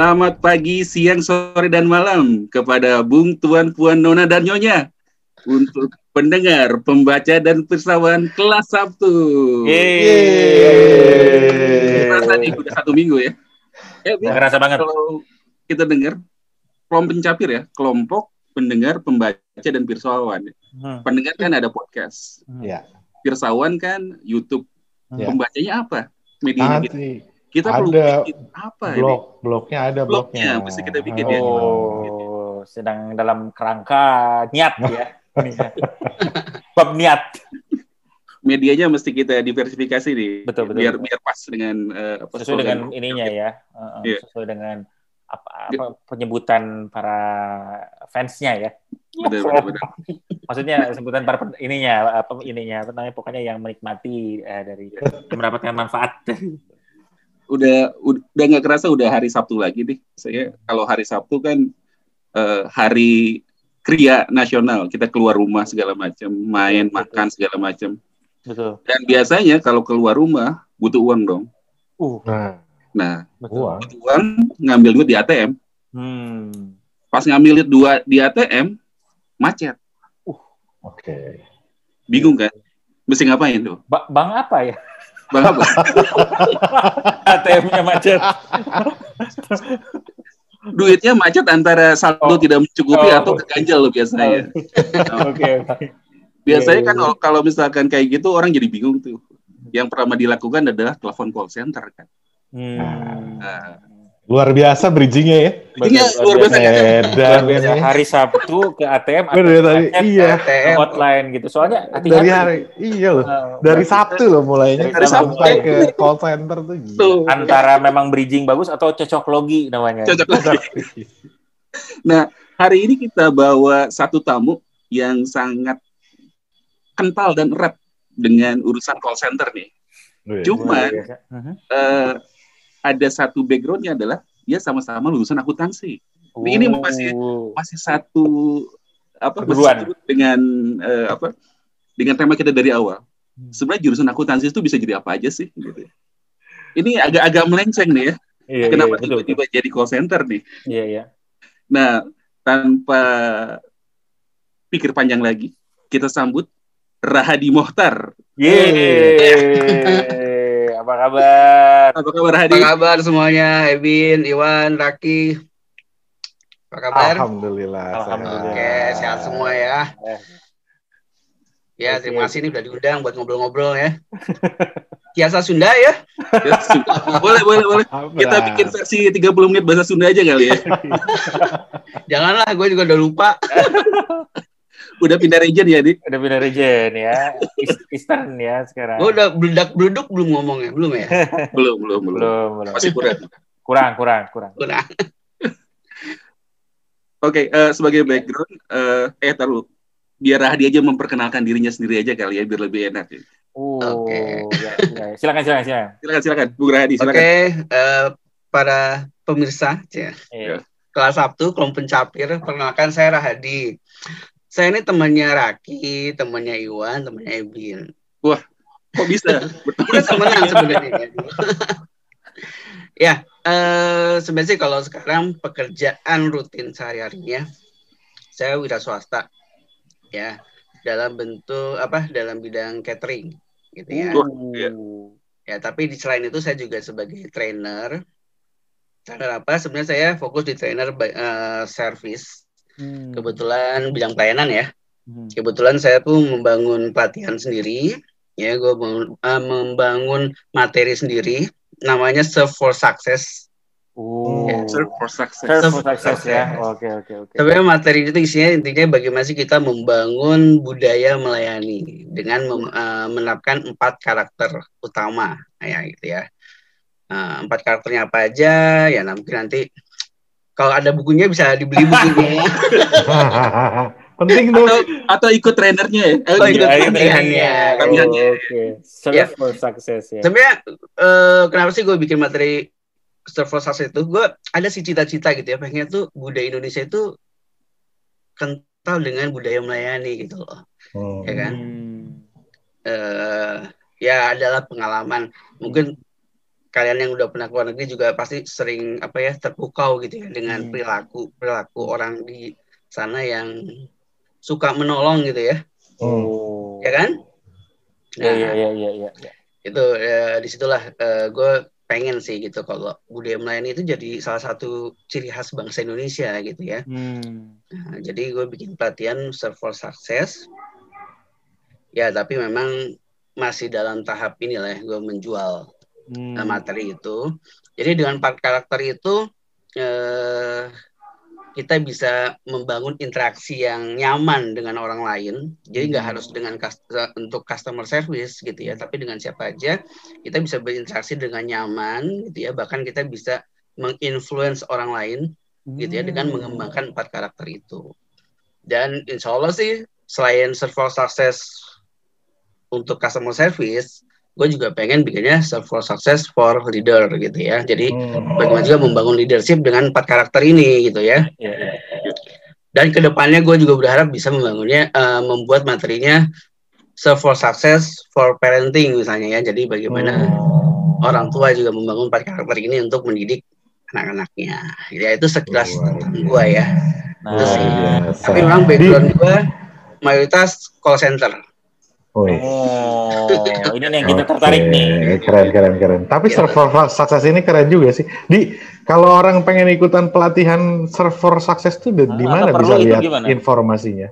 Selamat pagi, siang, sore, dan malam kepada Bung, Tuan, Puan, Nona, dan Nyonya untuk pendengar, pembaca, dan persawan kelas Sabtu. Yeay. Terasa nih udah satu minggu ya. Ya, Nggak kerasa banget. Kalau kita dengar kelompok pencapir ya, kelompok pendengar, pembaca, dan pirsawan. Hmm. Pendengar kan ada podcast, Ya, pirsawan kan YouTube. Ya. Pembacanya apa? Media kita. Kita perlu Ada bikin apa ini? blog, blognya ada Blognya, blognya. mesti kita bikin ya. Oh, sedang dalam kerangka niat ya. Bab niat. medianya mesti kita diversifikasi nih Betul, betul, biar betul. biar pas dengan eh, apa Sesuai dengan ininya ya. Uh, Iya. Sesuai dengan apa, apa penyebutan para fansnya ya. Benar, benar, benar. Maksudnya sebutan para ininya apa ininya apa namanya pokoknya yang menikmati eh, dari yang mendapatkan manfaat. udah ud- udah nggak kerasa udah hari Sabtu lagi nih saya kalau hari Sabtu kan eh, hari kria nasional kita keluar rumah segala macam main Betul. makan segala macam Betul. dan biasanya kalau keluar rumah butuh uang dong Uh, Nah, nah betul. uang. butuh uang ngambil duit di ATM Hmm. pas ngambil duit dua di ATM macet Oke. bingung kan mesti ngapain tuh Ba- bang apa ya? Bang apa ATM-nya macet. duitnya macet antara saldo Oh. tidak mencukupi Oh. atau keganjal loh biasanya. Oke. oke. Biasanya Iya, kan iya. kalau, kalau misalkan kayak gitu orang jadi bingung tuh. Yang pertama dilakukan adalah telepon call center kan. Hmm. Nah, Luar biasa bridgingnya ya. Betul, luar biasa? Luar Edan biasa. ini. Hari Sabtu ke ATM Bener ya tadi. macet, Iya. ke hotline gitu. Soalnya hati-hati. Dari hari, iya loh. Eh, Dari Sabtu loh mulainya. Dari Sabtu. Sampai ke call center tuh gila. tuh. antara memang bridging bagus atau cocok logi namanya. Cocok lagi. Nah, hari ini kita bawa satu tamu yang sangat kental dan erat dengan urusan call center nih. Wih. Cuma Luar biasa. Mhm. eh, ada satu backgroundnya adalah dia sama-sama lulusan akuntansi. Ini masih- Oh. Masih satu apa masih Perguruan. satu dengan eh, apa dengan tema kita dari awal. Hmm. Sebenarnya jurusan akuntansi itu bisa jadi apa aja sih? Gitu. Ini agak-agak melenceng nih ya. Iya, Kenapa iya, betul, betul. tiba-tiba jadi call center nih? Iya, iya. Nah, tanpa pikir panjang lagi, kita sambut Rahadi Mohtar. Yeay. Apa kabar? Apa kabar Rahadi? Apa kabar semuanya? Ebin, Iwan, Raki. Apa kabar? Alhamdulillah. Alhamdulillah. Oke, sehat semua ya. Eh. Ya, terima kasih nih udah diundang buat ngobrol-ngobrol ya. Kiasa Sunda ya. Ya, boleh, boleh, boleh. Kita bikin versi 30 menit bahasa Sunda aja kali ya. Janganlah, gue juga udah lupa. Udah pindah region ya, Di? Udah pindah region ya. East- Eastern ya sekarang. Gue udah beledak-beleduk belum ngomongnya, belum ya? Belum, belum, belum. belum, belum. Masih kurang. Kurang, kurang, kurang. Udah. Oke, eh, sebagai background, eh, eh taruh. Biar Rahadi aja memperkenalkan dirinya sendiri aja kali ya, biar lebih enak. Ya. Oh, Oke. ya, ya. Silakan, silakan, silakan. Silakan, silakan. Bung Rahadi, Oke, silakan. eh, para pemirsa, ya. Iya. kelas Sabtu, kelompok pencapir, perkenalkan saya Rahadi. Saya ini temannya Raki, temannya Iwan, temannya Ebin. Kok bisa? kita temenan sebenarnya ya eh sebenarnya kalau sekarang pekerjaan rutin sehari-harinya saya wira swasta ya dalam bentuk apa dalam bidang catering gitu ya Wah, iya. ya tapi di selain itu saya juga sebagai trainer trainer apa sebenarnya saya fokus di trainer eh, service Hmm. kebetulan bidang pelayanan ya Hmm. kebetulan saya tuh membangun pelatihan sendiri ya gue membangun, eh, membangun materi sendiri namanya serve for success Oh. Ya, Serve for success. Serve for Serve for success ya. success. Oke, oke, oke. sebenarnya materi itu isinya intinya bagaimana sih kita membangun budaya melayani dengan mem- eh, menerapkan empat karakter utama ya gitu ya Eh, empat karakternya apa aja ya mungkin nanti kalau ada bukunya bisa dibeli bukunya Penting tuh. Atau, atau ikut trainernya ya? Oh, ikut Iya, iya, iya. Pelatihannya. Oh, Oke. Serve for success ya. sebenarnya eh, kenapa sih gue bikin materi server success itu gue ada sih cita-cita gitu ya pengen tuh budaya Indonesia itu kental dengan budaya melayani gitu loh Hmm. ya kan Hmm. eh ya adalah pengalaman mungkin kalian yang udah pernah keluar negeri juga pasti sering apa ya terpukau gitu ya dengan Hmm. perilaku perilaku orang di sana yang suka menolong gitu ya, Hmm. Oh. ya kan? Iya, Nah, iya, iya, iya, iya. iya. itu eh, di situlah gue pengen sih gitu kalau budaya melayani itu jadi salah satu ciri khas bangsa Indonesia gitu ya. Hmm. Nah, jadi gue bikin pelatihan Serve for Success. Ya, tapi memang masih dalam tahap inilah ya, gue menjual Hmm. materi itu. Jadi dengan empat karakter itu eh, kita bisa membangun interaksi yang nyaman dengan orang lain. Jadi nggak Hmm. harus dengan untuk customer service gitu ya, tapi dengan siapa aja kita bisa berinteraksi dengan nyaman gitu ya. Bahkan kita bisa menginfluence orang lain gitu ya dengan Hmm. mengembangkan empat karakter itu. Dan insya Allah sih selain serve for success untuk customer service, gue juga pengen bikinnya serve for success for leader gitu ya. Jadi Hmm. bagaimana juga membangun leadership dengan empat karakter ini gitu ya. Iya, iya. Dan ke depannya gue juga berharap bisa membangunnya, eh, membuat materinya serve for success for parenting misalnya ya. Jadi bagaimana Hmm. orang tua juga membangun empat karakter ini untuk mendidik anak-anaknya. Ya itu sekilas tentang gue ya. Nah, Itu sih. biasa. Tapi memang background gue mayoritas call center. Oh, ini nih yang kita tertarik Oke, nih. Keren, keren, keren. Tapi Iya. server sukses ini keren juga sih. Di kalau orang pengen ikutan pelatihan server sukses tuh di Ah, di mana bisa itu lihat gimana? informasinya?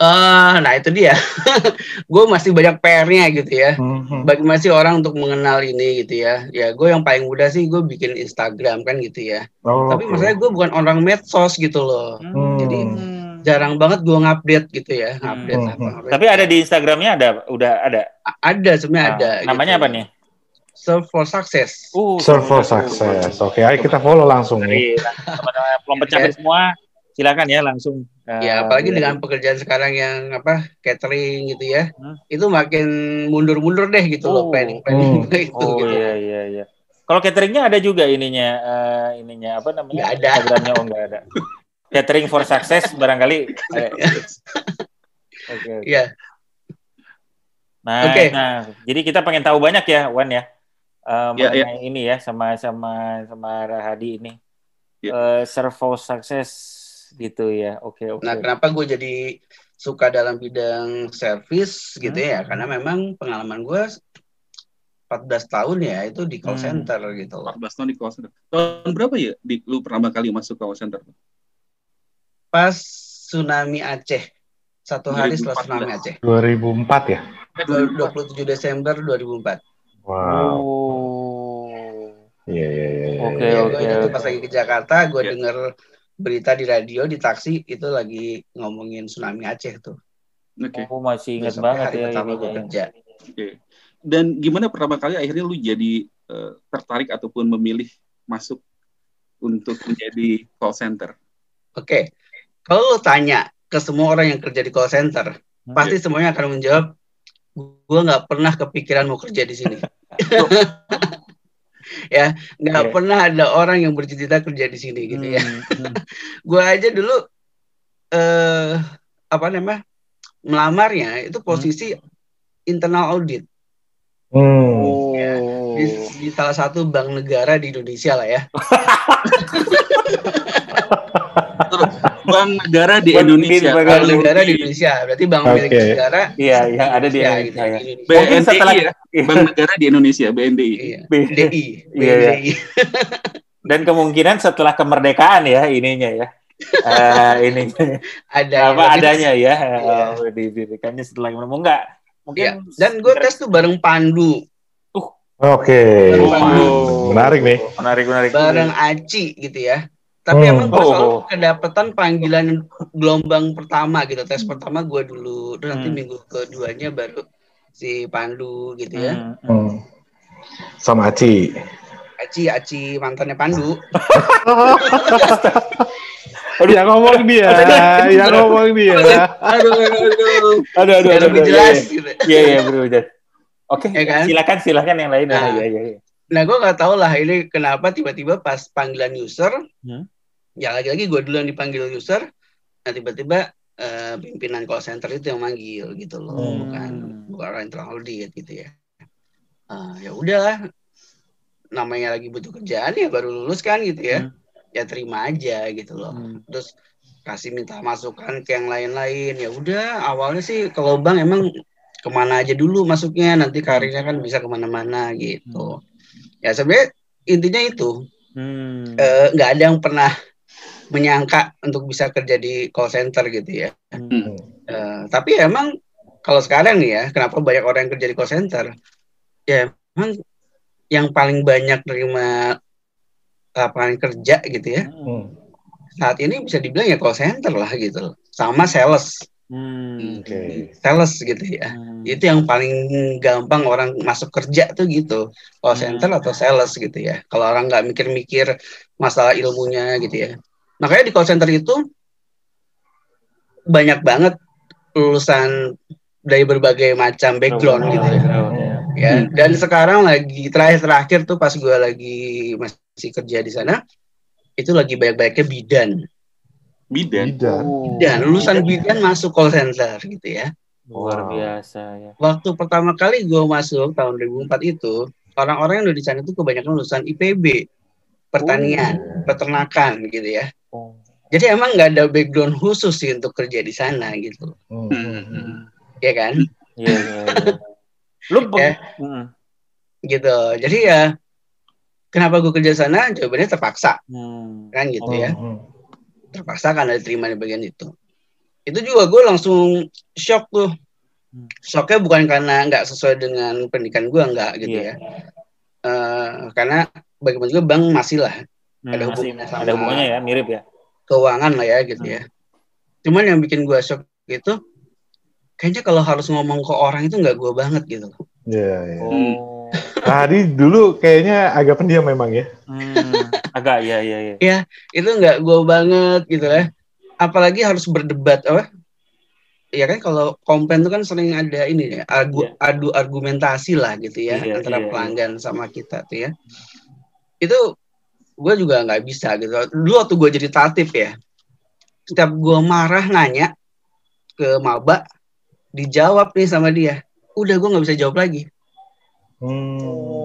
Eh, nah itu dia. gue masih banyak PR-nya gitu ya. Hmm. Bagaimana sih orang untuk mengenal ini gitu ya? Ya gue yang paling mudah sih gue bikin Instagram kan gitu ya. Oh, Tapi oke. maksudnya gue bukan orang medsos gitu loh. Hmm. Jadi jarang banget gue ngupdate gitu ya, ngupdate Hmm. apa. Hmm. Tapi ada di Instagramnya ada, udah ada. ada sebenarnya Nah, ada. namanya gitu. apa nih? Serve for Success. Uh, Server sukses. Oke, ayo kita follow langsung nih. Teman-teman pelompok capek semua, silakan ya langsung. eh, Ya apalagi lihat. dengan pekerjaan sekarang yang apa catering gitu ya, Hmm. itu makin mundur-mundur deh gitu loh Oh. planning planning Hmm. itu Oh gitu. iya iya iya. Kalau cateringnya ada juga ininya, eh, ininya apa namanya? Nggak ada. Instagramnya oh nggak ada. Catering for success barangkali. eh, Oke. oke. Iya. Nah, Oke. nah, jadi kita pengen tahu banyak ya, Wan ya, eh, Ya, ya. mengenai ini ya, sama sama sama Rahadi ini. Ya. Eh, servo sukses gitu ya. Oke oke. Nah kenapa gue jadi suka dalam bidang service gitu Hmm. ya? Karena memang pengalaman gue 14 tahun ya itu di call Hmm. center gitu loh. 14 tahun di call center. Tahun berapa ya di, lu pertama kali masuk call center? Pas tsunami Aceh satu hari setelah 2014. tsunami Aceh 2004 ya? Dua- 27 Desember 2004. Wow. Oh. Iya, iya, iya. iya. Oke, Ya, oke, itu pas lagi ke Jakarta, gue Ya. denger berita di radio di taksi itu lagi ngomongin tsunami Aceh tuh. Oke. Aku masih ingat Besoknya banget hari ya pertama gue kerja. Oke. Dan gimana pertama kali akhirnya lu jadi eh, tertarik ataupun memilih masuk untuk menjadi call center? Oke, kalau lo tanya ke semua orang yang kerja di call center, Hmm. pasti semuanya akan menjawab, gue nggak pernah kepikiran mau kerja di sini. ya, nggak Iya. pernah ada orang yang bercita-cita kerja di sini gitu ya. Hmm, hmm. Gue aja dulu eh apa namanya melamarnya itu posisi internal audit Hmm. Oh. di, di salah satu bank negara di Indonesia lah ya. Bank negara di Indonesia. di- Bank negara di Indonesia, berarti bank milik Oke. negara. Iya, yang ada di Indonesia, ya. di Indonesia. Mungkin BNDI setelah- ya. Bank negara di Indonesia, BNDI. Iya. B- DI, Iya. BNDI. Dan kemungkinan setelah kemerdekaan ya ininya ya. Eh ininya Ada apa yang- adanya ya. Iya. Oh, didirikannya setelah menemu enggak. Mungkin Dan gue tes tuh bareng Pandu, Oke. Oh. Menarik nih. menarik menarik. bareng Aci gitu ya. Tapi Hmm. emang gue selalu Oh. kedapatan panggilan gelombang pertama gitu. Tes pertama gue dulu, terus nanti Hmm. minggu keduanya baru si Pandu gitu ya. Hmm, hmm. Hmm. Sama Aci. Aci, Aci mantannya Pandu. yang ngomong dia, yang ngomong dia. Aduh, aduh, aduh. Aduh aduh aduh. lebih aduh, jelas Iya gitu. iya iya, bro. udah. Oke, Ya kan? silakan silakan yang lain. Nah. Iya iya iya. Nah, gue nggak tahu lah ini kenapa tiba-tiba pas panggilan user, Hmm. ya lagi-lagi gue dulu yang dipanggil user, nah tiba-tiba eh, pimpinan call center itu yang manggil gitu loh, Hmm. bukan bukan orang internal audit gitu ya. Ah, ya udahlah, namanya lagi butuh kerjaan ya baru lulus kan gitu ya Hmm. ya terima aja gitu loh Hmm. terus kasih minta masukan ke yang lain-lain ya udah awalnya sih ke lubang emang ke mana aja dulu masuknya nanti karirnya kan bisa ke mana-mana gitu ya sebenarnya intinya itu Hmm. eh, nggak ada yang pernah menyangka untuk bisa kerja di call center gitu ya Hmm. Eh, tapi emang kalau sekarang nih ya kenapa banyak orang yang kerja di call center ya emang yang paling banyak terima lapangan kerja gitu ya Hmm. saat ini bisa dibilang ya call center lah gitu sama sales Hmm. Oke. sales gitu ya Hmm. Itu yang paling gampang orang masuk kerja tuh gitu call Hmm. center atau sales gitu ya kalau orang nggak mikir-mikir masalah ilmunya gitu ya makanya di call center itu banyak banget lulusan dari berbagai macam background gitu ya Background, ya. ya Hmm. dan sekarang lagi terakhir-terakhir tuh pas gue lagi masih kerja di sana itu lagi banyak-banyaknya bidan Bidan. Bidan. Oh. dan lulusan bidan masuk call center gitu ya luar Wow. biasa ya. waktu pertama kali gue masuk tahun 2004 itu orang-orang yang udah di sana itu kebanyakan lulusan IPB pertanian peternakan gitu ya Oh. jadi emang nggak ada background khusus sih untuk kerja di sana gitu Hmm. Hmm. ya kan Iya, iya, iya. Lu peng- Ya. Hmm. gitu jadi ya kenapa gue kerja sana jawabannya terpaksa Hmm. kan gitu Oh. ya Hmm. terpaksa kan ada terima di bagian itu itu juga gue langsung shock tuh Hmm. shocknya bukan karena nggak sesuai dengan pendidikan gue nggak gitu Iya. ya Eh, karena bagaimana juga bank masih lah Hmm, Ada masih- hubungannya sama- ada hubungannya ya, mirip ya. keuangan lah ya gitu Hmm. ya cuman yang bikin gue shock itu kayaknya kalau harus ngomong ke orang itu nggak gue banget gitu Iya, iya. Oh. Tadi dulu kayaknya agak pendiam memang ya. Hmm. Agak ya ya ya. itu nggak gue banget gitu ya apalagi harus berdebat apa ya kan kalau komplain itu kan sering ada ini ya argu, Iya. adu argumentasi lah gitu ya Iya, antara iya, iya. pelanggan sama kita tuh ya itu gue juga nggak bisa gitu dulu waktu gue jadi tatip ya setiap gue marah nanya ke maba dijawab nih sama dia udah gue nggak bisa jawab lagi Hmm.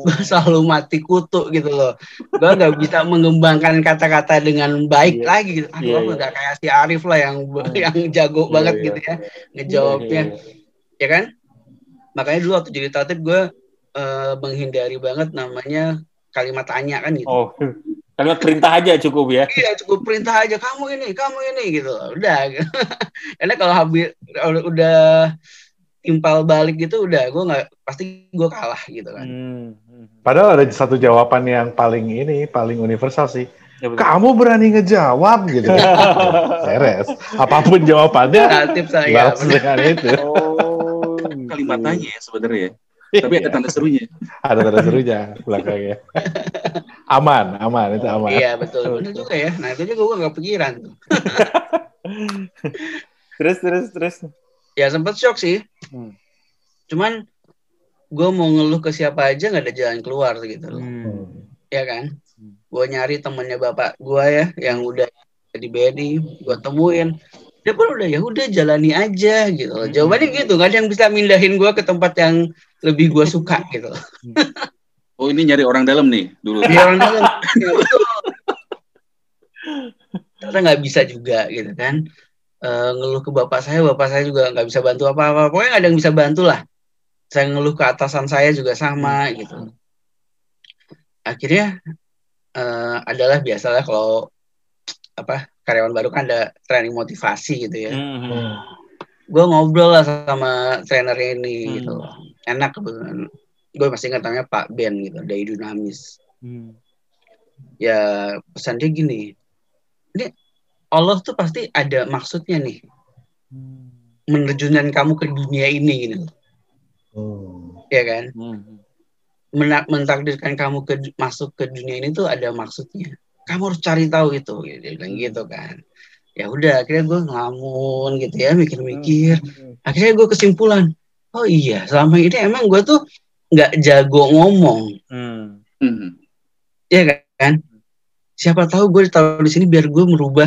Gue selalu mati kutu gitu loh gue nggak bisa mengembangkan kata-kata dengan baik Iya. lagi gitu aduh Iya, aku iya. udah kayak si Arif lah yang Hmm. yang jago Iya, banget iya. gitu ya ngejawabnya Iya, iya, ya kan makanya dulu waktu jadi tatip gue eh, menghindari banget namanya kalimat tanya kan gitu Oh. Kalimat perintah aja cukup ya. iya cukup perintah aja kamu ini kamu ini gitu udah karena kalau habis udah timpal balik gitu udah gue nggak pasti gue kalah gitu kan Hmm. hmm. Padahal ada satu jawaban yang paling ini, paling universal sih. Ya, betul. Kamu berani ngejawab gitu. Beres. Apa pun jawabannya, tatip saya balas dengan itu. Oh. Kalimat tanya ya sebenarnya ya. Tapi ada tanda serunya. Ada tanda serunya belakangnya. aman, aman itu aman. Iya betul, betul juga ya. Nah itu juga gue nggak pikiran tuh. Terus terus terus. Ya sempet shock sih. Hmm. Cuman gue mau ngeluh ke siapa aja nggak ada jalan keluar gitu loh. Hmm. Hmm. Ya kan? Hmm. Gue nyari temennya bapak gue ya yang udah di BNI, gue temuin. Dia pun udah ya udah jalani aja gitu loh. Hmm. Jawabannya gitu, nggak ada yang bisa mindahin gue ke tempat yang lebih gue suka gitu. loh. Oh ini nyari orang dalam nih dulu. Dia orang dalam. Ya. Ternyata nggak bisa juga gitu kan. Eh, ngeluh ke bapak saya, bapak saya juga nggak bisa bantu apa-apa. Pokoknya nggak ada yang bisa bantu lah. Saya ngeluh ke atasan saya juga sama gitu. Akhirnya eh, adalah biasalah kalau apa karyawan baru kan ada training motivasi gitu ya. Hmm. Hmm. Gue ngobrol lah sama trainernya ini Hmm. gitu. Enak kebetulan. Gue masih ingat namanya Pak Ben gitu, dari Dinamis. Hmm. ya pesan dia gini ini Allah tuh pasti ada maksudnya nih Hmm. menerjunkan kamu ke dunia ini gitu Hmm. ya kan Hmm. Mentakdirkan kamu ke masuk ke dunia ini tuh ada maksudnya kamu harus cari tahu itu gitu, dia bilang gitu kan ya udah akhirnya gue ngelamun gitu ya mikir-mikir akhirnya gue kesimpulan oh iya selama ini emang gue tuh nggak jago ngomong Hmm. Hmm. ya kan siapa tahu gue ditaruh di sini biar gue merubah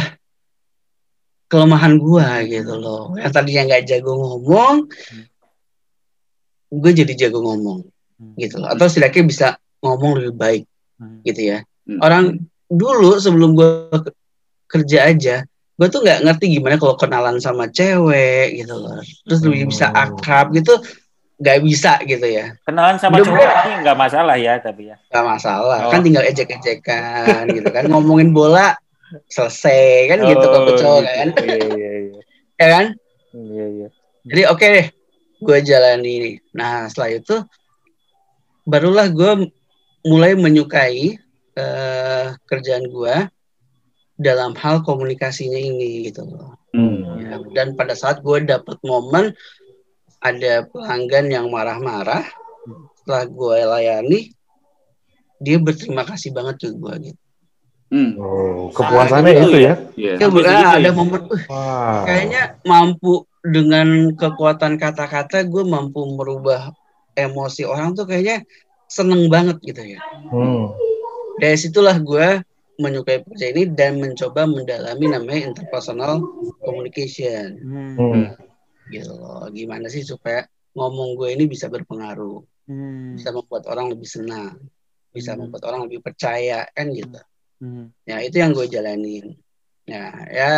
kelemahan gue gitu loh yang tadinya nggak jago ngomong gue jadi jago ngomong Hmm. gitu loh atau setidaknya bisa ngomong lebih baik Hmm. gitu ya. Hmm. Orang dulu sebelum gue kerja aja, gue tuh nggak ngerti gimana kalau kenalan sama cewek gitu loh. Terus lebih bisa Hmm. akrab gitu, nggak bisa gitu ya. Kenalan sama Udah, cowok nggak masalah ya tapi ya. Gak masalah, Oh. kan tinggal ejek-ejekan gitu kan. Ngomongin bola selesai kan gitu Oh, kalau cowok gitu. kan, Iya iya iya. ya kan? Iya iya. Jadi oke deh, gue jalani. Nah setelah itu barulah gue mulai menyukai eh, kerjaan gue dalam hal komunikasinya ini gitu loh. Hmm. Ya, Dan pada saat gue dapet momen ada pelanggan yang marah-marah, setelah gue layani, dia berterima kasih banget ke gue gitu. Hmm. Oh, kepuasannya Nah, itu itu ya. Iya. Ya, Sampai ah, segitu ada ya? momen, "Uh, Wah. kayaknya mampu dengan kekuatan kata-kata gue mampu merubah emosi orang tuh kayaknya seneng banget gitu ya. Hmm. Dari situlah gue menyukai pekerjaan ini dan mencoba mendalami namanya interpersonal communication Hmm. Hmm. gitu loh. Gimana sih supaya ngomong gue ini bisa berpengaruh, Hmm. bisa membuat orang lebih senang, bisa Hmm. membuat orang lebih percaya kan gitu. Hmm. Ya itu yang gue jalanin. Nah ya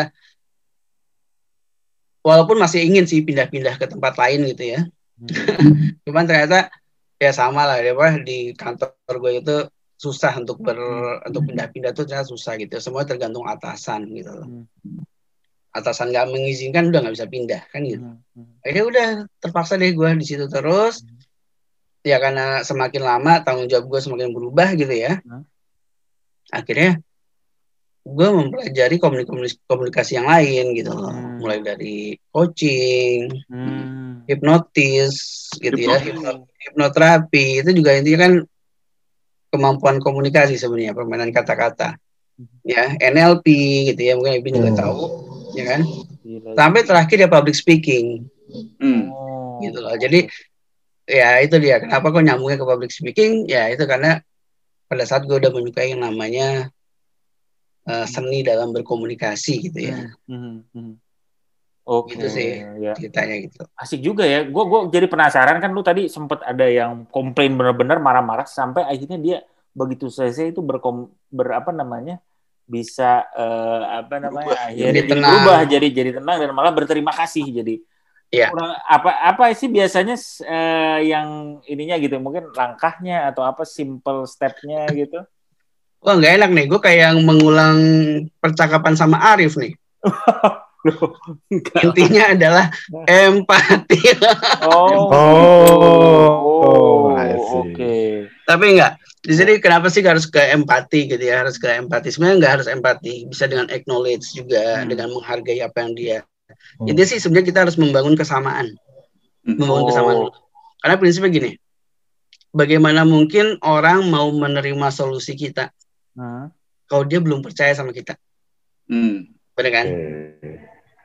walaupun masih ingin sih pindah-pindah ke tempat lain gitu ya. Hmm. Cuman ternyata ya sama lah ya di kantor gue itu susah untuk ber untuk pindah-pindah tuh ternyata susah gitu. Semua tergantung atasan gitu loh. Hmm. Atasan nggak mengizinkan udah nggak bisa pindah kan gitu. Hmm. Hmm. Ya udah terpaksa deh gue di situ terus. Ya karena semakin lama tanggung jawab gue semakin berubah gitu ya. Hmm. Akhirnya gue mempelajari komunikasi, komunikasi yang lain gitu loh. Hmm. Mulai dari coaching, Hmm. hipnotis gitu ya, Hipnotis. hipno- hipnoterapi itu juga intinya kan kemampuan komunikasi sebenarnya permainan kata-kata. Ya, NLP gitu ya, mungkin Ibu juga Hmm. tahu, ya kan? Gila. Sampai terakhir ya public speaking Hmm. Oh. gitu loh. Jadi ya itu dia kenapa kok nyambungnya ke public speaking ya itu karena pada saat gue udah menyukai yang namanya eh, seni dalam berkomunikasi gitu ya Hmm. Hmm. Oke. Gitu sih. Ya. ceritanya gitu Asik juga ya. Gue gua jadi penasaran kan lu tadi sempet ada yang komplain bener-bener marah-marah sampai akhirnya dia begitu selesai itu berkom ber apa namanya bisa eh, apa namanya Berubah. akhirnya Jadi berubah jadi jadi tenang dan malah berterima kasih jadi Iya. Kurang- apa apa sih biasanya eh, yang ininya gitu? Mungkin langkahnya atau apa simple stepnya gitu? Wah nggak enak nih. Gue kayak yang mengulang percakapan sama Arif nih. Loh, enggak. intinya adalah empati. Oh. Oh, oh, oke. Tapi enggak di sini kenapa sih harus ke empati gitu ya? Harus ke empati. Sebenarnya nggak harus empati. Bisa dengan acknowledge juga Hmm. dengan menghargai apa yang dia Hmm. intinya sih sebenarnya kita harus membangun kesamaan Hmm. membangun Oh. kesamaan dulu. karena prinsipnya gini bagaimana mungkin orang mau menerima solusi kita Hmm. kalau dia belum percaya sama kita Hmm. benar kan Oke.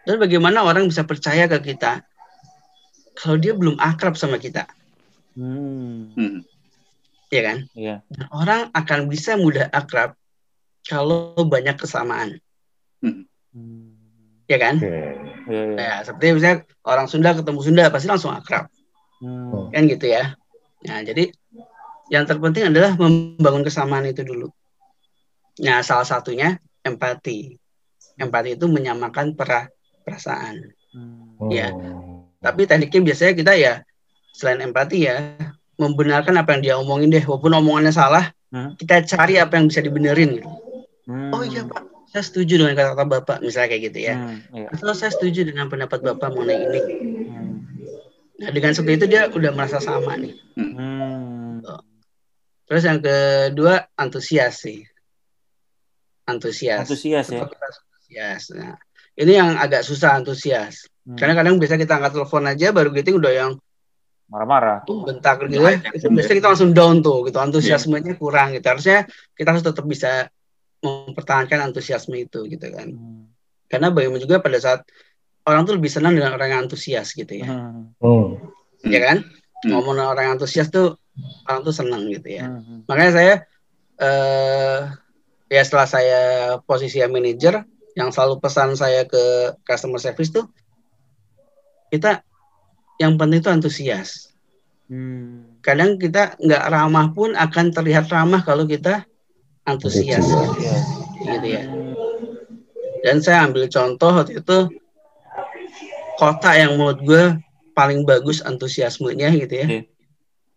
dan bagaimana orang bisa percaya ke kita kalau dia belum akrab sama kita Hmm. Hmm. ya kan Iya. Dan orang akan bisa mudah akrab kalau banyak kesamaan Hmm. Ya kan Oke. Iya, iya. ya seperti misalnya orang Sunda ketemu Sunda pasti langsung akrab Hmm. kan gitu ya nah jadi yang terpenting adalah membangun kesamaan itu dulu nah salah satunya empati empati itu menyamakan pera- perasaan Hmm. Hmm. tapi tekniknya biasanya kita ya selain empati ya membenarkan apa yang dia omongin deh walaupun omongannya salah Hmm. kita cari apa yang bisa dibenerin gitu Hmm. oh iya pak saya setuju dengan kata-kata bapak misalnya kayak gitu ya Hmm. Iya. atau saya setuju dengan pendapat bapak mengenai ini Hmm. nah dengan seperti itu dia udah merasa sama nih Hmm. terus yang kedua antusias sih antusias Antusias ya. Antusias nah ini yang agak susah antusias Hmm. karena kadang biasa kita angkat telepon aja baru greeting udah yang Marah-marah. bentak gitu ya itu biasanya kita langsung down tuh gitu antusiasmenya kurang gitu harusnya kita harus tetap bisa mempertahankan antusiasme itu gitu kan Hmm. karena bagaimana juga pada saat orang tuh lebih senang dengan orang yang antusias gitu ya Hmm. Hmm. ya kan Hmm. ngomong dengan orang yang antusias tuh orang tuh senang gitu ya Hmm. makanya saya eh ya setelah saya posisi yang manajer yang selalu pesan saya ke customer service tuh kita yang penting itu antusias Hmm. Kadang kita nggak ramah pun akan terlihat ramah kalau kita antusias, Iya. gitu ya. Dan saya ambil contoh waktu itu kota yang menurut gue paling bagus antusiasmenya gitu ya, Iya.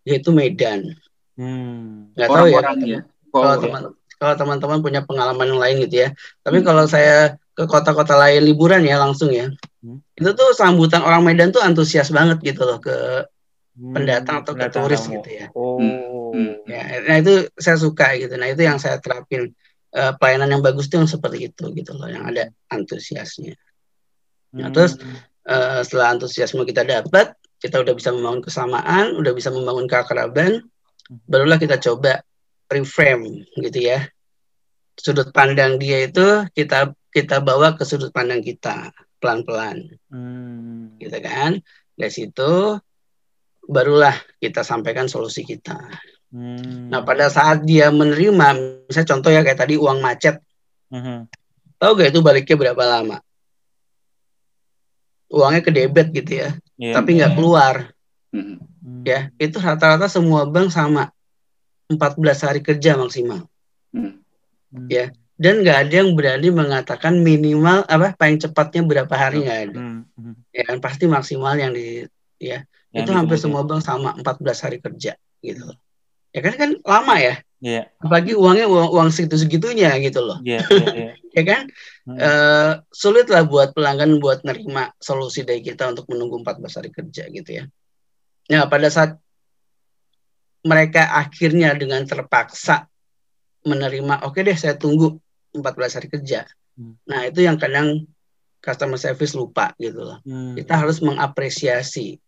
yaitu Medan. Hmm. Nggak tahu ya Orang-orangnya. kalau Oh, teman kalau teman-teman punya pengalaman yang lain gitu ya. Tapi Hmm. kalau saya ke kota-kota lain liburan ya langsung ya, Hmm. itu tuh sambutan orang Medan tuh antusias banget gitu loh ke Hmm. pendatang atau ke turis tamu. gitu ya. Oh. Hmm. Ya, nah itu saya suka gitu. Nah itu yang saya terapin Eh, pelayanan yang bagus tuh yang seperti itu gitu loh, yang ada antusiasnya. Nah, Hmm. terus Eh, setelah antusiasme kita dapat, kita udah bisa membangun kesamaan, udah bisa membangun keakraban, barulah kita coba reframe gitu ya. Sudut pandang dia itu kita kita bawa ke sudut pandang kita pelan-pelan, Hmm. gitu kan? Dari situ barulah kita sampaikan solusi kita. Hmm. Nah, pada saat dia menerima, misalnya contoh ya kayak tadi uang macet, Mhm. tahu gak itu baliknya berapa lama? Uangnya ke debit gitu ya, Iya. tapi nggak keluar. Hmm. Hmm. ya itu rata-rata semua bank sama 14 hari kerja maksimal Hmm. Hmm. ya. dan nggak ada yang berani mengatakan minimal apa paling cepatnya berapa hari nggak ada Hmm. Hmm. ya kan pasti maksimal yang di ya Yang itu hampir semua bank sama 14 hari kerja gitu loh ya kan kan lama ya Iya. apalagi uangnya uang, uang segitu segitunya gitu loh Iya. Iya. Iya. ya kan Hmm. Eh, sulit lah buat pelanggan buat nerima solusi dari kita untuk menunggu 14 hari kerja gitu ya. Nah, pada saat mereka akhirnya dengan terpaksa menerima, oke deh saya tunggu 14 hari kerja. Hmm. Nah, itu yang kadang customer service lupa gitu loh. Hmm. Kita harus mengapresiasi,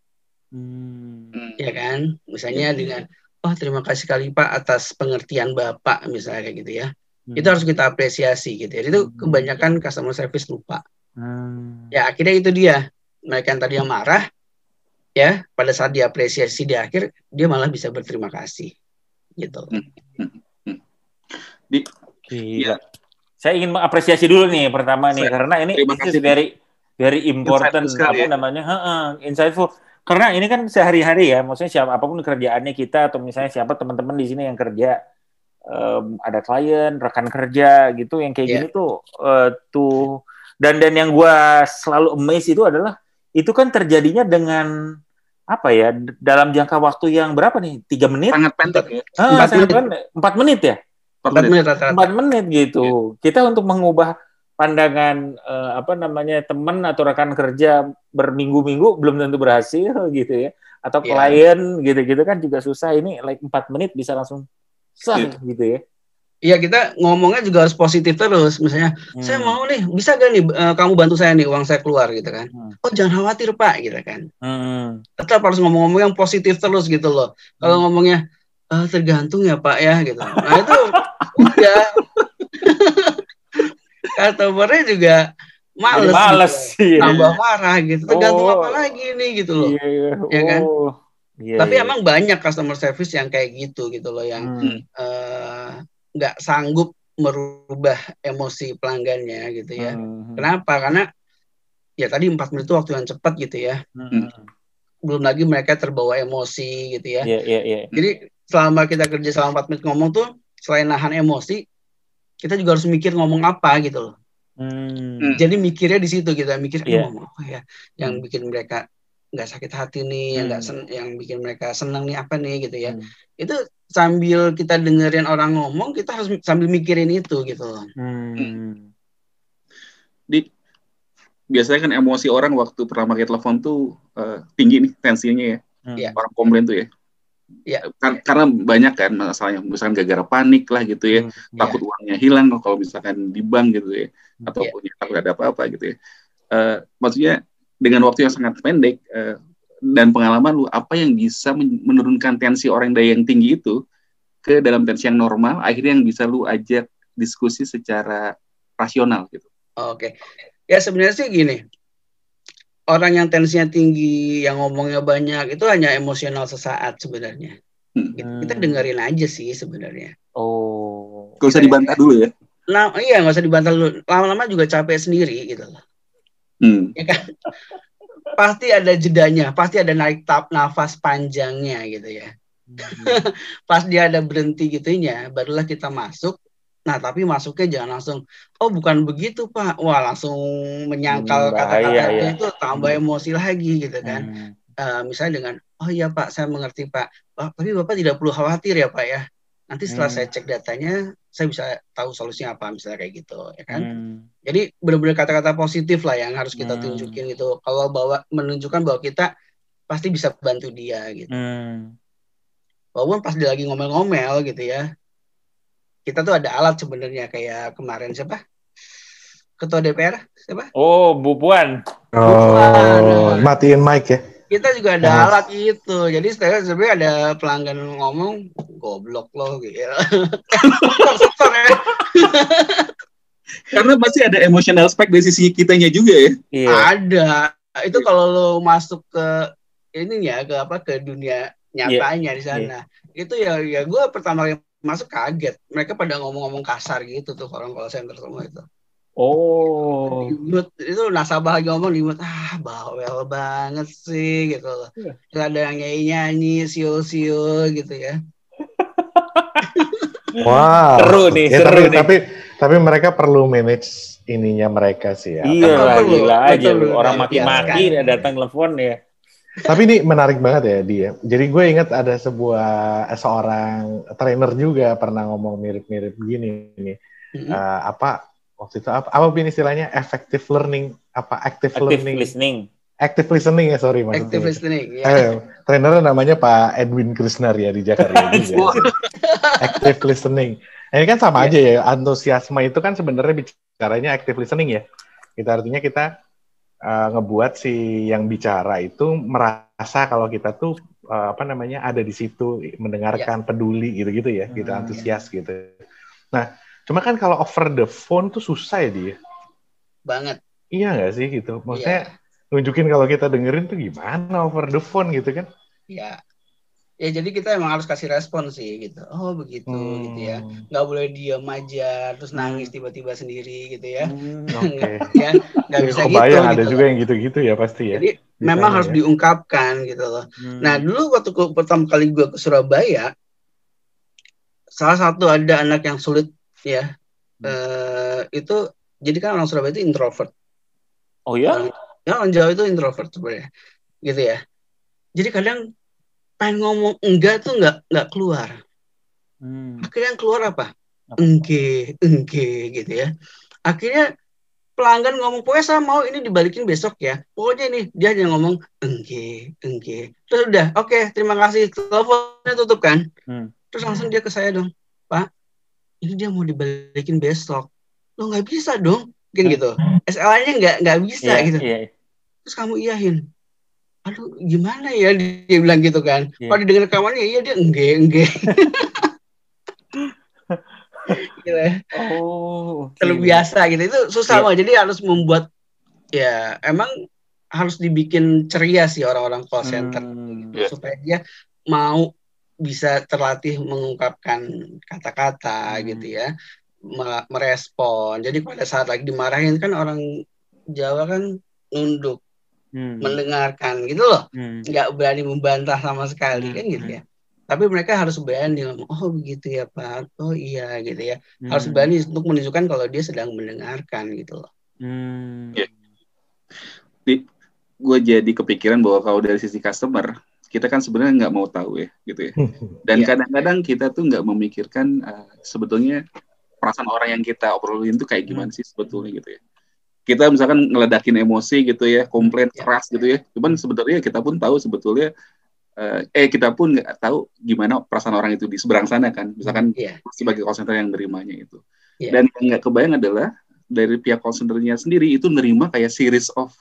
Hmm. Hmm. ya kan? Misalnya Iya. dengan, oh terima kasih kali Pak atas pengertian Bapak misalnya kayak gitu ya. Hmm. Itu harus kita apresiasi gitu ya. Itu Hmm. kebanyakan customer service lupa. Hmm. ya akhirnya itu dia mereka yang tadi yang marah ya pada saat diapresiasi di akhir dia malah bisa berterima kasih gitu Gila. Saya ingin mengapresiasi dulu nih pertama nih Saya- karena ini very very important apa ya. namanya? Heeh, insightful. Karena ini kan sehari-hari ya, maksudnya siapa apa pun kerjaannya kita atau misalnya siapa teman-teman di sini yang kerja em, ada klien, rekan kerja gitu yang kayak Iya. gini tuh eh, tuh dan dan yang gua selalu amazed itu adalah itu kan terjadinya dengan apa ya dalam jangka waktu yang berapa nih tiga menit Sangat pendek ya. Ah, Empat menit. pendek. empat menit ya Empat empat menit. menit empat menit gitu. Kita untuk mengubah pandangan eh, apa namanya teman atau rekan kerja berminggu-minggu belum tentu berhasil gitu ya. Atau Iya. klien gitu-gitu kan juga susah. Ini like empat menit bisa langsung sah Iya. gitu ya. Iya kita ngomongnya juga harus positif terus misalnya saya Hmm. mau nih bisa gak nih eh, kamu bantu saya nih uang saya keluar gitu kan Hmm. oh jangan khawatir pak gitu kan Hmm. tetap harus ngomong-ngomong yang positif terus gitu loh kalau Hmm. ngomongnya "Eh, tergantung ya pak ya gitu nah itu udah customernya juga males, Jadi males gitu. iya. tambah marah gitu tergantung Oh. apa lagi nih gitu loh Iya, iya. Ya kan? Oh. Iya, tapi iya. emang banyak customer service yang kayak gitu gitu loh yang Hmm. eh, nggak sanggup merubah emosi pelanggannya gitu ya Hmm. kenapa karena ya tadi empat menit itu waktu yang cepat gitu ya Hmm. belum lagi mereka terbawa emosi gitu ya Iya, iya, iya. jadi selama kita kerja selama empat menit ngomong tuh selain nahan emosi kita juga harus mikir ngomong apa gitu loh Hmm. Hmm. jadi mikirnya di situ kita mikir "Eh, Iya. ngomong apa ya yang Hmm. bikin mereka nggak sakit hati nih yang nggak Hmm. sen- yang bikin mereka senang nih apa nih gitu ya Hmm. itu sambil kita dengerin orang ngomong kita harus sambil mikirin itu gitu loh Hmm. Di biasanya kan emosi orang waktu pertama pakai telepon tuh eh, tinggi nih tensinya ya. Hmm. Iya. Orang komplain tuh ya. Iya. Kar- karena banyak kan masalahnya, misalkan gara-gara panik lah gitu ya, Hmm. takut uangnya hilang kalau misalkan di bank gitu ya, Hmm. atau Iya. punya takut ada apa-apa gitu ya. Eh, maksudnya dengan waktu yang sangat pendek eh, dan pengalaman lu, apa yang bisa men- menurunkan tensi orang daya yang tinggi itu ke dalam tensi yang normal, akhirnya yang bisa lu ajak diskusi secara rasional gitu. Oke. Ya sebenarnya sih gini. Orang yang tensinya tinggi, yang ngomongnya banyak, itu hanya emosional sesaat sebenarnya. Hmm. Kita, kita Hmm. dengerin aja sih sebenarnya. Oh. Gak usah dibantah dulu ya. Nah, iya nggak usah dibantah dulu. Lama-lama juga capek sendiri gitu loh. Hmm. Ya kan? pasti ada jedanya, pasti ada narik tap nafas panjangnya gitu ya. Pas dia ada berhenti gitunya, barulah kita masuk. Nah, tapi masuknya jangan langsung, oh bukan begitu Pak. Wah, langsung menyangkal Hmm, kata-kata ya. itu tambah emosi lagi gitu kan. Hmm. Eh, misalnya dengan, oh iya Pak, saya mengerti Pak. Oh, tapi Bapak tidak perlu khawatir ya Pak ya. Nanti setelah Hmm. saya cek datanya, saya bisa tahu solusinya apa, misalnya kayak gitu, ya kan. Hmm. Jadi benar-benar kata-kata positif lah yang harus kita Hmm. tunjukin gitu. Kalau bawa menunjukkan bahwa kita pasti bisa bantu dia gitu. Hmm. Walaupun pas dia lagi ngomel-ngomel gitu ya. Kita tuh ada alat sebenarnya kayak kemarin siapa? Ketua DPR siapa? Oh, Bu Puan. Oh, matiin mic ya. Kita juga ada Yes. alat itu. Jadi setelah sebenarnya ada pelanggan ngomong goblok lo gitu. Ya. Karena pasti ada emotional spek dari sisi kitanya juga ya. Iya. Ada. Itu kalau lo masuk ke ini ya ke apa ke dunia nyatanya di sana. Itu ya ya gue pertama kali masuk kaget. Mereka pada ngomong-ngomong kasar gitu tuh orang call center semua itu. Oh. Di mute, itu nasabah lagi ngomong di mute, ah bawel banget sih gitu loh. Iya. Terus ada yang nyanyi-nyanyi, siul-siul gitu ya. Wow. Seru nih, Ya, seru tapi, nih. tapi tapi mereka perlu manage ininya mereka sih ya. Iya gila aja lu. Orang betul. maki-maki kan. datang telepon ya. Tapi ini menarik banget ya dia. Jadi gue ingat ada sebuah eh, seorang trainer juga pernah ngomong mirip-mirip gini nih. Mm-mm. Eh, apa waktu itu apa apa Bin istilahnya effective learning apa active, Active learning listening. active listening ya sorry maksudnya. Active listening. Ya. Eh, trainernya namanya Pak Edwin Krisnar ya di Jakarta juga. active listening. Nah, ini kan sama Iya. aja ya, antusiasme itu kan sebenarnya bicaranya active listening ya. Kita artinya kita uh, ngebuat si yang bicara itu merasa kalau kita tuh uh, apa namanya ada di situ, mendengarkan, peduli gitu-gitu ya, gitu Hmm. antusias gitu. Nah, cuma kan kalau over the phone tuh susah ya dia. Banget. Iya nggak sih gitu? Maksudnya Iya. nunjukin kalau kita dengerin tuh gimana over the phone gitu kan? Ya. Ya jadi kita emang harus kasih respon sih gitu. Oh begitu gitu ya. Hmm, Nggak boleh diem aja terus Hmm. nangis tiba-tiba sendiri gitu ya. Hmm. Oke. ya nggak Ya, bisa gitu. ada gitu juga loh. yang gitu-gitu ya pasti ya. Jadi memang Misalnya harus ya. diungkapkan gitu loh. Hmm. Nah dulu waktu ke- pertama kali gue ke Surabaya, salah satu ada anak yang sulit ya. Eh, itu jadi kan orang Surabaya itu introvert. Oh ya? Ya orang Jawa itu introvert sebenarnya, gitu ya. Jadi kadang pengen ngomong enggak tuh nggak nggak keluar. Hmm. Akhirnya yang keluar apa? Engge, engge gitu ya. Akhirnya pelanggan ngomong, pokoknya saya mau ini dibalikin besok ya. Pokoknya ini dia hanya ngomong engge, engge. Terus udah, oke, terima kasih. Teleponnya tutup kan. Hmm. Terus langsung dia ke saya dong, Pak, ini dia mau dibalikin besok. Lo nggak bisa dong, mungkin gitu. SLA-nya nggak nggak bisa Iya, gitu. iya. Terus kamu iyahin. Aduh, gimana ya dia bilang gitu kan. Iya. Kalau didengar kawannya, iya dia engge, engge. gitu. Oh. terlalu biasa gitu itu susah Iya. mah jadi harus membuat ya emang harus dibikin ceria sih orang-orang call center Hmm. Iya. supaya dia mau bisa terlatih mengungkapkan kata-kata Hmm. gitu ya me- merespon jadi pada saat lagi dimarahin kan orang Jawa kan nunduk Hmm. mendengarkan gitu loh Hmm. nggak berani membantah sama sekali Hmm. kan gitu ya tapi mereka harus berani ngomong oh begitu ya Pak oh iya gitu ya harus Hmm. berani untuk menunjukkan kalau dia sedang mendengarkan gitu loh. Hmm. Iya. gue jadi kepikiran bahwa kalau dari sisi customer kita kan sebenarnya nggak mau tahu ya gitu ya dan Iya. kadang-kadang kita tuh nggak memikirkan eh, sebetulnya perasaan orang yang kita obrolin tuh kayak gimana sih sebetulnya gitu ya kita misalkan ngeledakin emosi gitu ya komplain Iya. keras gitu ya cuman sebetulnya kita pun tahu sebetulnya eh, eh kita pun nggak tahu gimana perasaan orang itu di seberang sana kan misalkan Iya. sebagai call center yang nerimanya itu Iya. dan yang nggak kebayang adalah dari pihak call centernya sendiri itu nerima kayak series of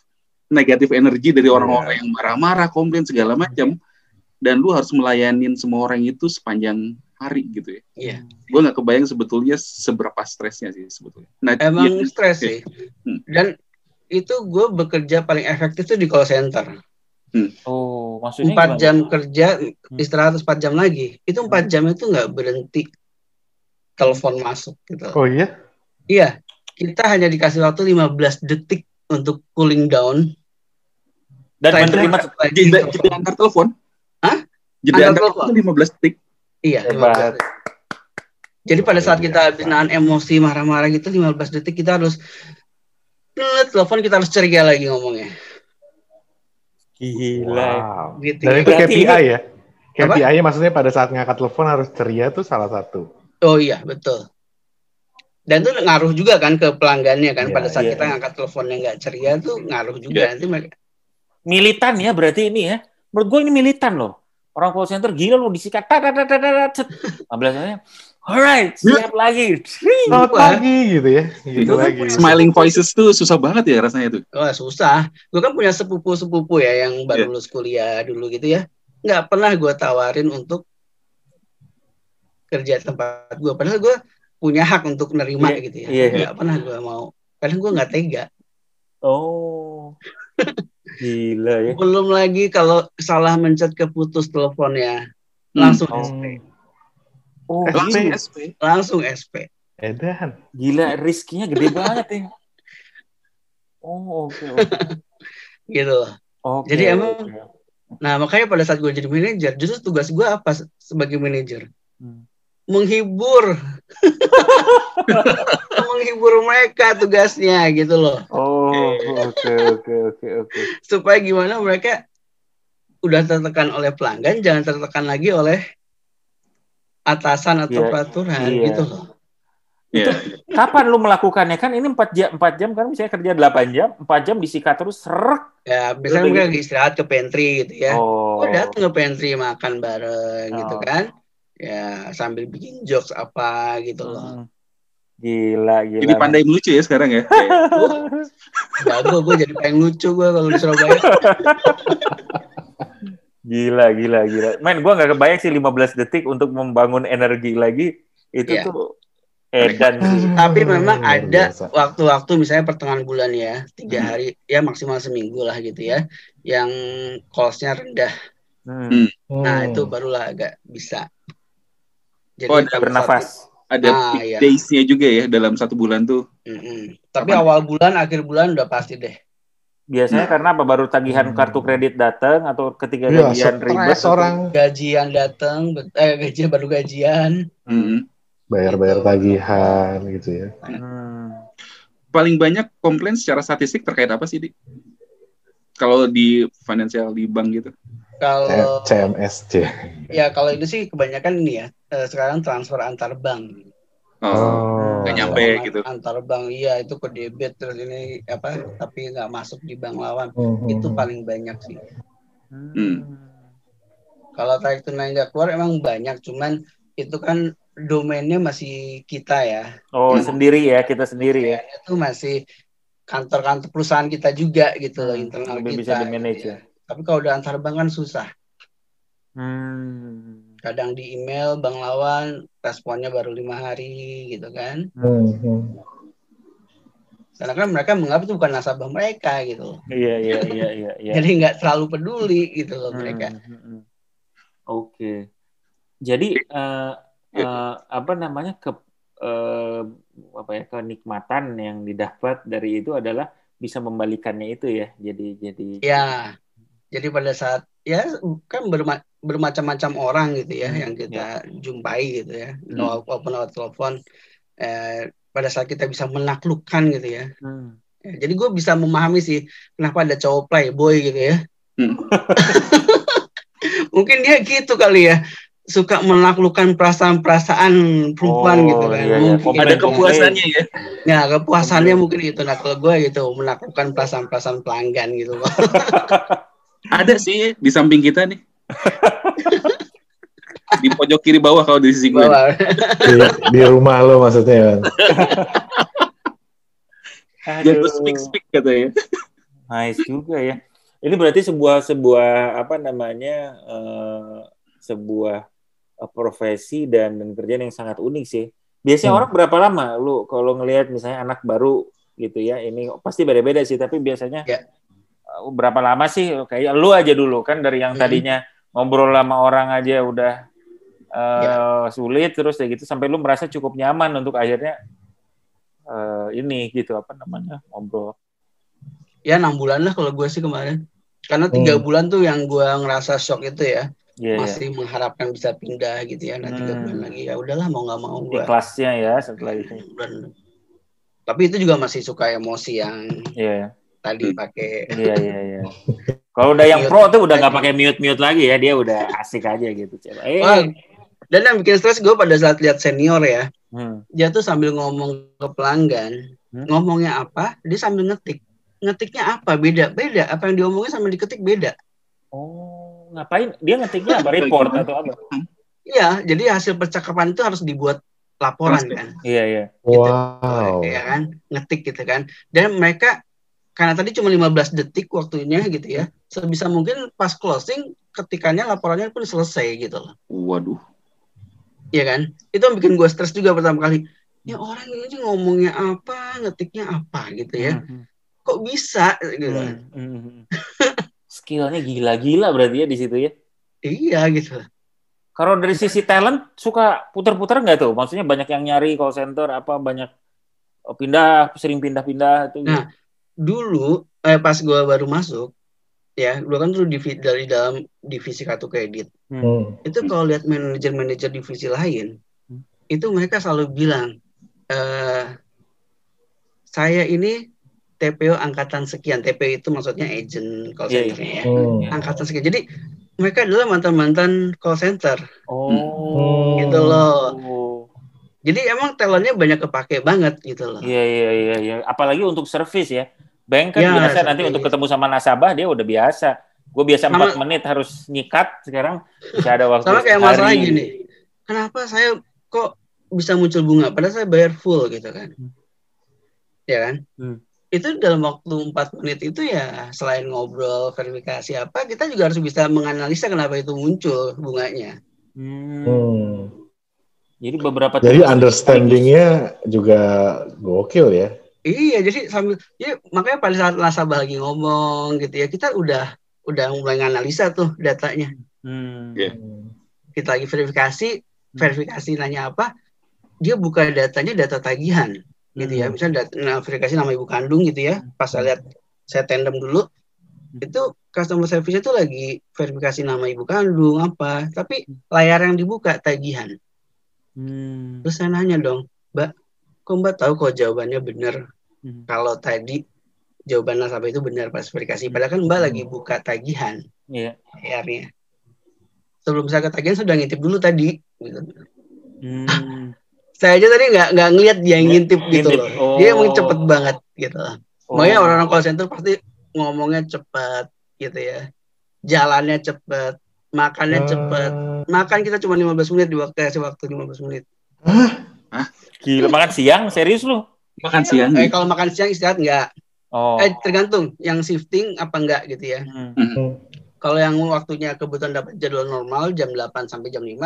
negatif energi dari orang-orang yang marah-marah, komplain segala macam, dan lu harus melayanin semua orang itu sepanjang hari gitu ya. Iya. Gue nggak kebayang sebetulnya seberapa stresnya sih sebetulnya. Nah, Emang iya, stres iya. sih. Hmm. Dan itu gue bekerja paling efektif tuh di call center. Oh, maksudnya Empat gimana? jam kerja, istirahat empat jam lagi. Itu empat jam itu nggak berhenti telepon masuk gitu. Oh iya? Iya, kita hanya dikasih waktu 15 detik untuk cooling down. Dan menerima Jeda, telepon. jeda antar telepon. Hah? Jeda Antar antar telepon 15 detik. Iya, 15 Hebat. detik. Jadi pada saat kita habis nahan emosi marah-marah gitu 15 detik kita harus telepon kita harus ceria lagi ngomongnya. Gila. Wow. Gitu Dan ya. itu KPI ya. KPI-nya maksudnya pada saat ngangkat telepon harus ceria tuh salah satu. Oh iya, betul. Dan itu ngaruh juga kan ke pelanggannya kan Iya, pada saat iya. kita ngangkat telepon yang nggak ceria tuh ngaruh juga Iya. nanti mereka Militan ya berarti ini ya. Menurut gue ini militan loh. Orang call center gila loh disikat. Tat, tat, tat, tat, tat, cet. Ablasnya, alright, siap lagi. Tring. Selamat Wah. pagi gitu ya. Gitu Itu lagi. Smiling voices tuh susah banget ya rasanya itu. Wah susah. Gue kan punya sepupu-sepupu ya yang baru Iya. lulus kuliah dulu gitu ya. Nggak pernah gue tawarin untuk kerja tempat gue. Padahal gue punya hak untuk nerima Iya, gitu ya. iya. Nggak pernah gue mau. Kadang gue nggak tega. Oh. Gila ya. Belum lagi kalau salah mencet keputus teleponnya. Langsung Oh. SP. Oh, Langsung gila. SP. Langsung SP. Edan. Gila, riskinya gede banget ya. Oh, oke. oke. Gitu loh. Oke, Jadi emang- oke. Nah makanya pada saat gue jadi manajer, justru tugas gue apa se- sebagai manajer? Hmm. Menghibur. Menghibur mereka tugasnya gitu loh. Oh, oke, oke, oke, oke. supaya gimana mereka udah tertekan oleh pelanggan jangan tertekan lagi oleh atasan atau Iya, peraturan iya. gitu loh. Iya. Kapan lu melakukannya kan ini 4 jam 4 jam kan misalnya kerja 8 jam, 4 jam disikat terus serak. Ya biasanya mereka lagi istirahat ke pantry gitu ya. Oh. Oh, datang ke pantry makan bareng gitu Oh. kan. Ya sambil bikin jokes apa gitu loh. Hmm. Gila, gila. Jadi pandai melucu ya sekarang ya. Jago gue jadi pengen lucu gue kalau di Surabaya. Gila, gila, gila. Men, gua nggak kebayang sih 15 detik untuk membangun energi lagi. Itu Iya. tuh edan. Tapi memang Luar ada waktu-waktu misalnya pertengahan bulan ya, tiga Hmm. hari ya maksimal seminggu lah gitu ya, yang callsnya rendah. Hmm. Nah Hmm. itu barulah agak bisa. Jadi Oh, ada pada Bernafas. Ada Ah, peak iya. days-nya juga ya dalam satu bulan tuh. Mm-mm. Tapi Apa? awal bulan, akhir bulan udah pasti deh. Biasanya karena apa? Baru tagihan Hmm. kartu kredit datang atau ketika Iya, gajian ribet. orang Gajian datang, eh gajian baru gajian. Mm-mm. bayar-bayar tagihan gitu ya. Hmm. Paling banyak komplain secara statistik terkait apa sih, Di? Kalau di financial di bank gitu. Kalau CMSC. ya kalau itu sih kebanyakan ini ya. eh, sekarang transfer antar bank. Oh, Oh. nggak nyampe Antar- gitu. Antar bank, iya itu ke debit terus ini apa? Tapi nggak masuk di bank lawan. Hmm. Itu paling banyak sih. Hmm. Kalau tarik tunai nggak keluar emang banyak, cuman itu kan domainnya masih kita ya. Oh, Ya. sendiri ya, kita sendiri ya. Itu masih kantor-kantor perusahaan kita juga gitu loh Hmm, internal lebih kita. bisa di-manage gitu ya. Tapi kalau udah antar bank kan susah. Hmm. Kadang di email bank lawan responnya baru lima hari gitu kan. Hmm, hmm. Karena kan mereka menganggap itu bukan nasabah mereka gitu. Iya, iya, iya, iya, iya. Jadi nggak terlalu peduli gitu loh Hmm, mereka. hmm, hmm. Oke. Jadi eh, eh, apa namanya ke eh, apa ya kenikmatan yang didapat dari itu adalah bisa membalikannya itu ya. Jadi jadi Ya. Jadi pada saat ya kan berma- bermacam-macam orang gitu ya Hmm, yang kita jumpai gitu ya. Hmm. Walaupun lewat telepon eh, pada saat kita bisa menaklukkan gitu ya. Hmm. Ya, jadi gue bisa memahami sih kenapa ada cowok playboy gitu ya. Hmm. Mungkin dia gitu kali ya, suka menaklukkan perasaan-perasaan perempuan Oh, gitu kan. iya, iya. Mungkin. Ada kepuasannya ya. Ya kepuasannya mungkin itu. Nah kalau gue gitu menaklukkan perasaan-perasaan pelanggan gitu. Ada sih di samping kita nih. di pojok kiri bawah kalau di sisi gue. Di, di rumah lo maksudnya kan. Aduh. speak speak katanya. Nice juga ya. Ini berarti sebuah sebuah apa namanya eh, sebuah eh, profesi dan dan kerjaan yang sangat unik sih. Biasanya Hmm. orang berapa lama lu kalau ngelihat misalnya anak baru gitu ya, ini pasti beda-beda sih, tapi biasanya Ya. Eh, berapa lama sih kayak lu aja dulu kan dari yang Hmm. tadinya ngobrol sama orang aja udah eh, Ya. sulit terus kayak gitu sampai lu merasa cukup nyaman untuk akhirnya eh, ini gitu apa namanya ngobrol. ya enam bulan lah kalau gue sih kemarin. Karena tiga Hmm. bulan tuh yang gua ngerasa shock itu ya, Iya, iya. masih mengharapkan bisa pindah gitu ya. Nah tiga Hmm. bulan lagi ya udahlah mau nggak mau gua. Ikhlasnya ya setelah itu. Dan- tapi itu juga masih suka emosi yang Iya, tadi pakai. iya, iya, iya. Kalau udah yang pro tuh udah nggak pakai mute mute lagi ya, dia udah asik aja gitu. Coba. Eh, Wah, dan yang bikin stres gue pada saat lihat senior ya, hmm. dia tuh sambil ngomong ke pelanggan, Hmm. ngomongnya apa, dia sambil ngetik. Ngetiknya apa? Beda, beda. Apa yang diomongin sama diketik beda. Oh, ngapain? Dia ngetiknya apa? Report atau apa? Iya, jadi hasil percakapan itu harus dibuat laporan kan, Iya, iya. Wow. ya kan, ngetik gitu kan. Dan mereka karena tadi cuma 15 detik waktunya gitu ya, sebisa mungkin pas closing ketikannya laporannya pun selesai gitu loh. Waduh. Iya kan? Itu yang bikin gue stres juga pertama kali. Ya orang ini ngomongnya apa, ngetiknya apa gitu ya. Hmm, Kok bisa gitu. hmm, hmm, hmm. Skillnya gila-gila berarti ya di situ ya. Iya gitu. Kalau dari sisi talent suka putar-putar nggak tuh? Maksudnya banyak yang nyari call center apa banyak pindah sering pindah-pindah itu. Nah, Dulu eh, pas gue baru masuk, ya gue kan dulu divi- dari dalam divisi kartu kredit. Hmm. Hmm. Itu kalau lihat manajer-manajer divisi lain, Hmm. itu mereka selalu bilang, eh saya ini TPO angkatan sekian. TPO itu maksudnya agent call Iya, iya. centernya ya. Hmm. Angkatan sekian. Jadi mereka adalah mantan-mantan call center. Oh. Gitu loh. Jadi emang talentnya banyak kepake banget gitu loh. Iya iya iya iya. Apalagi untuk servis ya. Bank kan Ya, biasa nanti untuk ketemu sama nasabah dia udah biasa. Gue biasa Sama- empat menit harus nyikat sekarang bisa ada waktu Sama kayak masalah gini. Kenapa saya kok bisa muncul bunga padahal saya bayar full gitu kan. Hmm. Ya kan? Hmm. Itu dalam waktu 4 menit itu ya selain ngobrol, verifikasi apa, kita juga harus bisa menganalisa kenapa itu muncul bunganya. Hmm. Hmm. Jadi beberapa Jadi understandingnya juga gokil ya. Iya, jadi sambil ya makanya pada saat nasabah lagi ngomong gitu ya, kita udah udah mulai nganalisa tuh datanya. Hmm. Iya. Kita lagi verifikasi, verifikasi nanya apa, dia buka datanya data tagihan. gitu ya Hmm. misalnya nah, verifikasi nama ibu kandung gitu ya pas saya lihat saya tandem dulu itu customer service itu lagi verifikasi nama ibu kandung apa tapi layar yang dibuka tagihan Hmm. terus saya nanya dong mbak kok mbak tahu kok jawabannya benar Hmm. kalau tadi jawaban nasabah itu benar pas verifikasi padahal kan mbak lagi buka tagihan Iya. layarnya sebelum saya ke tagihan sudah ngintip dulu tadi gitu. Hmm. saya aja tadi nggak nggak ngeliat dia yang ngintip gitu loh Oh. dia emang cepet banget gitu loh Oh. Makanya orang-orang call center pasti ngomongnya cepat gitu ya. Jalannya cepat, makannya cepat. Makan kita cuma 15 menit di waktu kasih waktu 15 menit. Gila makan siang serius lu? Makan siang. Eh kalau makan siang istirahat enggak? Oh. Eh tergantung yang shifting apa enggak gitu ya. Hmm. Kalau yang waktunya kebetulan dapat jadwal normal jam 8 sampai jam 5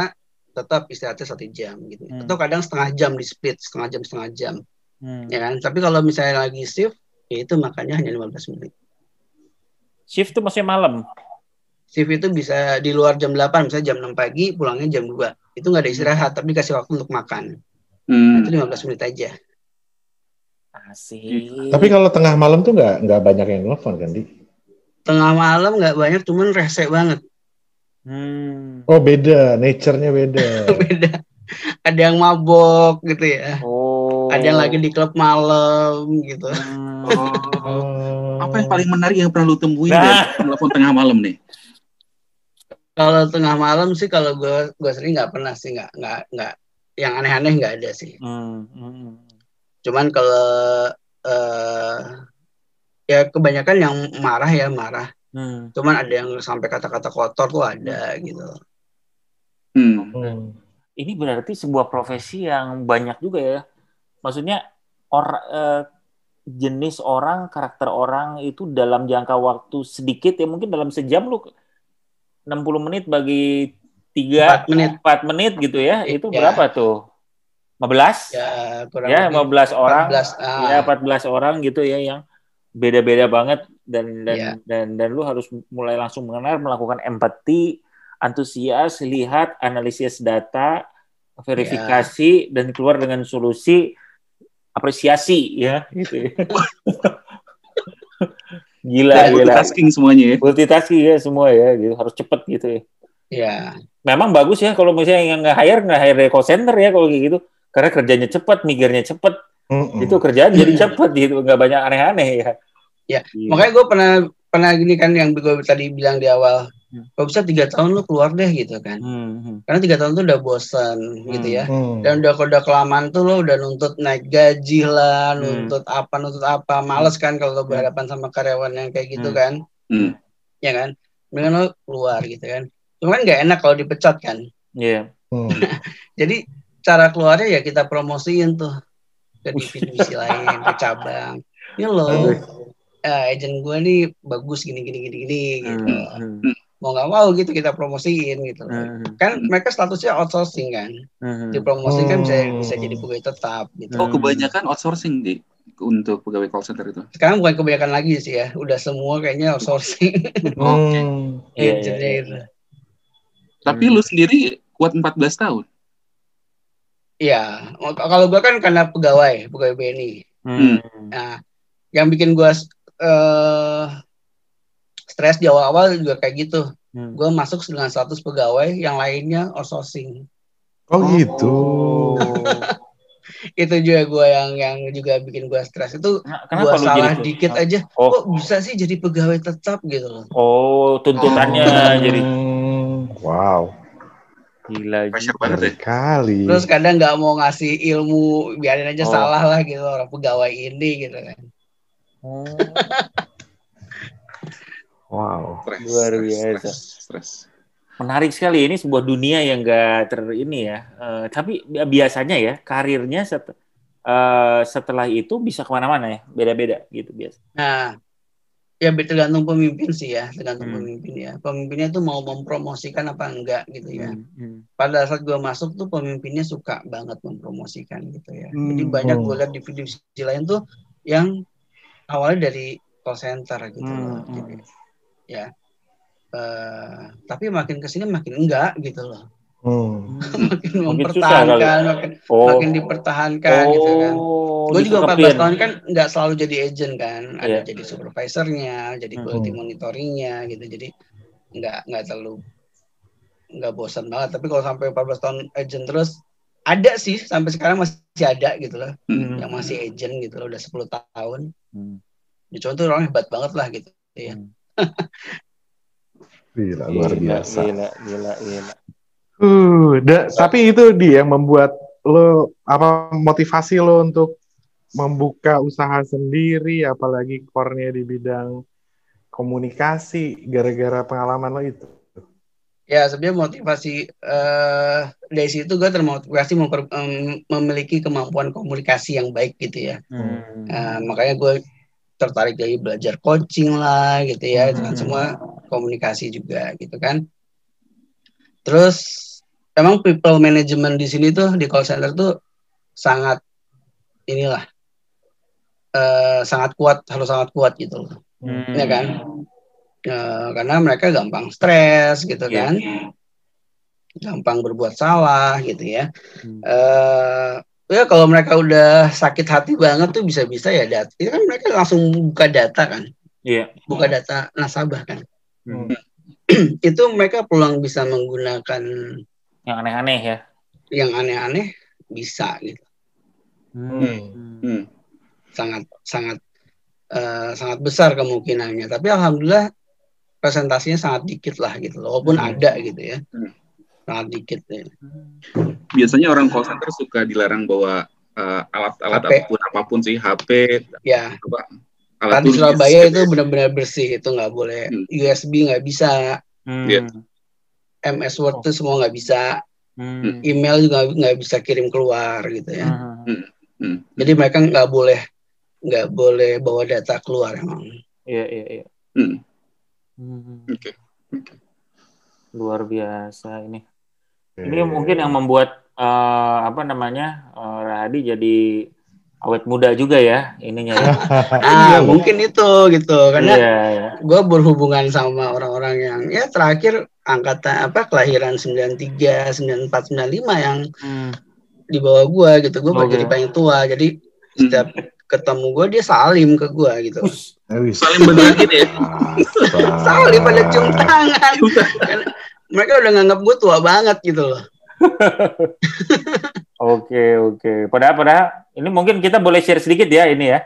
tetap istirahatnya satu jam gitu. Hmm. Atau kadang setengah jam di split, setengah jam setengah jam Hmm. ya kan. Tapi kalau misalnya lagi shift ya itu makannya hanya 15 menit. Shift tuh maksudnya malam. Shift itu bisa di luar jam 8, misalnya jam 6 pagi, pulangnya jam 2. Itu nggak ada istirahat, tapi dikasih waktu untuk makan. Hmm. Itu 15 menit aja. Asik. Tapi kalau tengah malam tuh nggak nggak banyak yang nelfon kan di? Tengah malam nggak banyak, cuman rese banget. Hmm. Oh beda, nature-nya beda. Beda. Ada yang mabok gitu ya. Oh. Ada yang lagi di klub malam gitu. Hmm. Oh. Oh. Apa yang paling menarik yang pernah lu temuin Nah. dari telepon tengah malam nih? Kalau tengah malam sih kalau gue gue sering nggak pernah sih nggak nggak nggak yang aneh-aneh nggak ada sih. Hmm. Hmm. Cuman kalau eh ya kebanyakan yang marah ya marah. Hmm. Cuman ada yang sampai kata-kata kotor tuh ada gitu. Hmm. Hmm. Ini berarti sebuah profesi yang banyak juga ya. Maksudnya orang eh, jenis orang, karakter orang itu dalam jangka waktu sedikit ya mungkin dalam sejam lu 60 menit bagi 3 Empat menit 4 menit gitu ya. Itu Ya. berapa tuh? 15? ya kurang Ya, lebih 15 orang. 14, ah. Ya, 14 orang gitu ya yang beda-beda banget dan dan, Iya. dan dan lu harus mulai langsung mengenal melakukan empati, antusias, lihat, analisis data, verifikasi dan keluar dengan solusi apresiasi ya gitu. ya. Gila, Dan gila. multitasking semuanya ya. Multitasking ya semua ya, gitu. Harus cepet gitu ya. Ya, Memang bagus ya kalau misalnya yang nggak hire nggak hire call center ya kalau kayak gitu. Karena kerjanya cepet, mikirnya cepet, Mm-mm. itu kerjaan jadi cepet gitu, nggak banyak aneh-aneh ya. Ya, Iya. makanya gue pernah pernah gini kan yang gue tadi bilang di awal. Hmm. Kalau bisa tiga tahun lu keluar deh gitu kan. Hmm, hmm. Karena tiga tahun tuh udah bosan gitu ya. Hmm. Dan udah udah kelamaan tuh lo udah nuntut naik gaji lah, Hmm. nuntut apa, nuntut apa. Males kan kalau lo berhadapan sama karyawan yang kayak gitu Hmm. kan. Hmm. Ya kan? Mendingan lo keluar gitu kan. Cuman nggak enak kalau dipecat kan. Iya. Hmm. Jadi cara keluarnya ya kita promosiin tuh ke divisi lain, ke cabang. Ini loh, eh, agent gue nih bagus gini gini gini gini gitu. Hmm, hmm, Mau nggak mau gitu kita promosiin gitu. hmm, Kan mereka statusnya outsourcing kan. hmm. Dipromosiin kan bisa Hmm. bisa jadi pegawai tetap gitu. Oh, Hmm. kebanyakan outsourcing di untuk pegawai call center itu. Sekarang bukan kebanyakan lagi sih ya. Udah semua kayaknya outsourcing Hmm. Iya, iya, agentnya iya. itu. Tapi Hmm. lu sendiri kuat 14 tahun. Iya, kalau gue kan karena pegawai, pegawai BNI. Hmm. Nah, yang bikin gue eh stres di awal-awal juga kayak gitu. Hmm. Gue masuk dengan status pegawai, yang lainnya outsourcing. Oh gitu. Itu juga gue yang yang juga bikin gue stres. Itu Nah, gue Kenapa lu salah jadi dikit aja, Oh, kok bisa sih jadi pegawai tetap gitu loh. oh tuntutannya Hmm. jadi Wow. Gila. Pressure juga. banget ya. Kali. Terus kadang nggak mau ngasih ilmu, biarin aja Oh. salah lah gitu orang pegawai ini gitu kan. Oh, Wow. Stres, Luar biasa. Stres, stres. menarik sekali ini sebuah dunia yang gak ter ini ya. Eh, tapi bi- biasanya ya karirnya set, eh, setelah itu bisa ke mana-mana ya, beda-beda gitu biasa. Nah, ya tergantung pemimpin sih ya, tergantung Hmm. pemimpin ya. Pemimpinnya tuh mau mempromosikan apa enggak gitu ya. Hmm, hmm. Pada saat gue masuk tuh pemimpinnya suka banget mempromosikan gitu ya. Jadi Hmm. banyak gue lihat di divisi lain tuh yang awalnya dari call center gitu Hmm, loh. hmm. Jadi, ya. Eh, tapi makin ke sini makin enggak gitu loh. Hmm. Makin susah mempertahankan, makin, Oh, makin dipertahankan gitu kan. oh, gue juga 14 ditekepin. tahun kan nggak selalu jadi agent kan ada Iya. jadi supervisornya jadi Hmm. quality monitoringnya gitu jadi nggak nggak terlalu nggak bosan banget tapi kalau sampai 14 tahun agent terus ada sih sampai sekarang masih ada gitu loh Hmm. yang masih agent gitu loh udah 10 tahun Hmm. ya contoh orang hebat banget lah gitu ya Hmm. Gila, luar biasa. Gila, gila, gila. Uh, da- tapi itu dia yang membuat lo apa motivasi lo untuk membuka usaha sendiri, apalagi core-nya di bidang komunikasi gara-gara pengalaman lo itu. ya sebenarnya motivasi eh dari situ gue termotivasi memper- em, memiliki kemampuan komunikasi yang baik gitu ya Hmm. Nah, makanya gue tertarik dari belajar coaching lah gitu ya Hmm. dengan semua komunikasi juga gitu kan terus emang people management di sini tuh di call center tuh sangat inilah eh, sangat kuat harus sangat kuat gitu loh Hmm. ya kan Eh, karena mereka gampang stres gitu Iya. kan gampang berbuat salah gitu ya Hmm. eh ya kalau mereka udah sakit hati banget tuh bisa-bisa ya data itu kan mereka langsung buka data kan Iya. buka data nasabah kan Hmm. itu mereka peluang bisa menggunakan Yang aneh-aneh ya. yang aneh-aneh bisa gitu Hmm. Hmm. sangat sangat eh, sangat besar kemungkinannya tapi alhamdulillah presentasinya sangat dikit lah gitu loh walaupun Hmm. ada gitu ya Hmm. sangat dikit ya. Biasanya orang call center suka dilarang bawa eh, alat-alat HP. apa pun apa pun sih, HP, ya apa, alat di tulis, Surabaya itu benar-benar bersih itu nggak boleh Hmm. USB nggak bisa Hmm. Iya. MS Word itu semua nggak bisa Hmm. email juga nggak bisa kirim keluar gitu ya Hmm. Hmm. jadi mereka nggak boleh nggak boleh bawa data keluar emang Iya, iya, iya. Hmm. Hmm. Oke. Luar biasa ini. Ini mungkin yang membuat eh, apa namanya eh, Rahadi jadi awet muda juga ya ininya ya. ah Iya, mungkin itu gitu. Karena Iya, iya. gue berhubungan sama orang-orang yang ya terakhir angkatan apa kelahiran 93 94 95 yang Hmm. di bawah gue gitu. Gue Oke. jadi paling tua. Jadi setiap ketemu gue dia salim ke gue gitu. Eh, Saling beneran gitu ya. salim pada cium tangan. Karena mereka udah nganggap gue tua banget gitu loh Oke, oke. Padahal, padahal ini mungkin kita boleh share sedikit ya ini ya.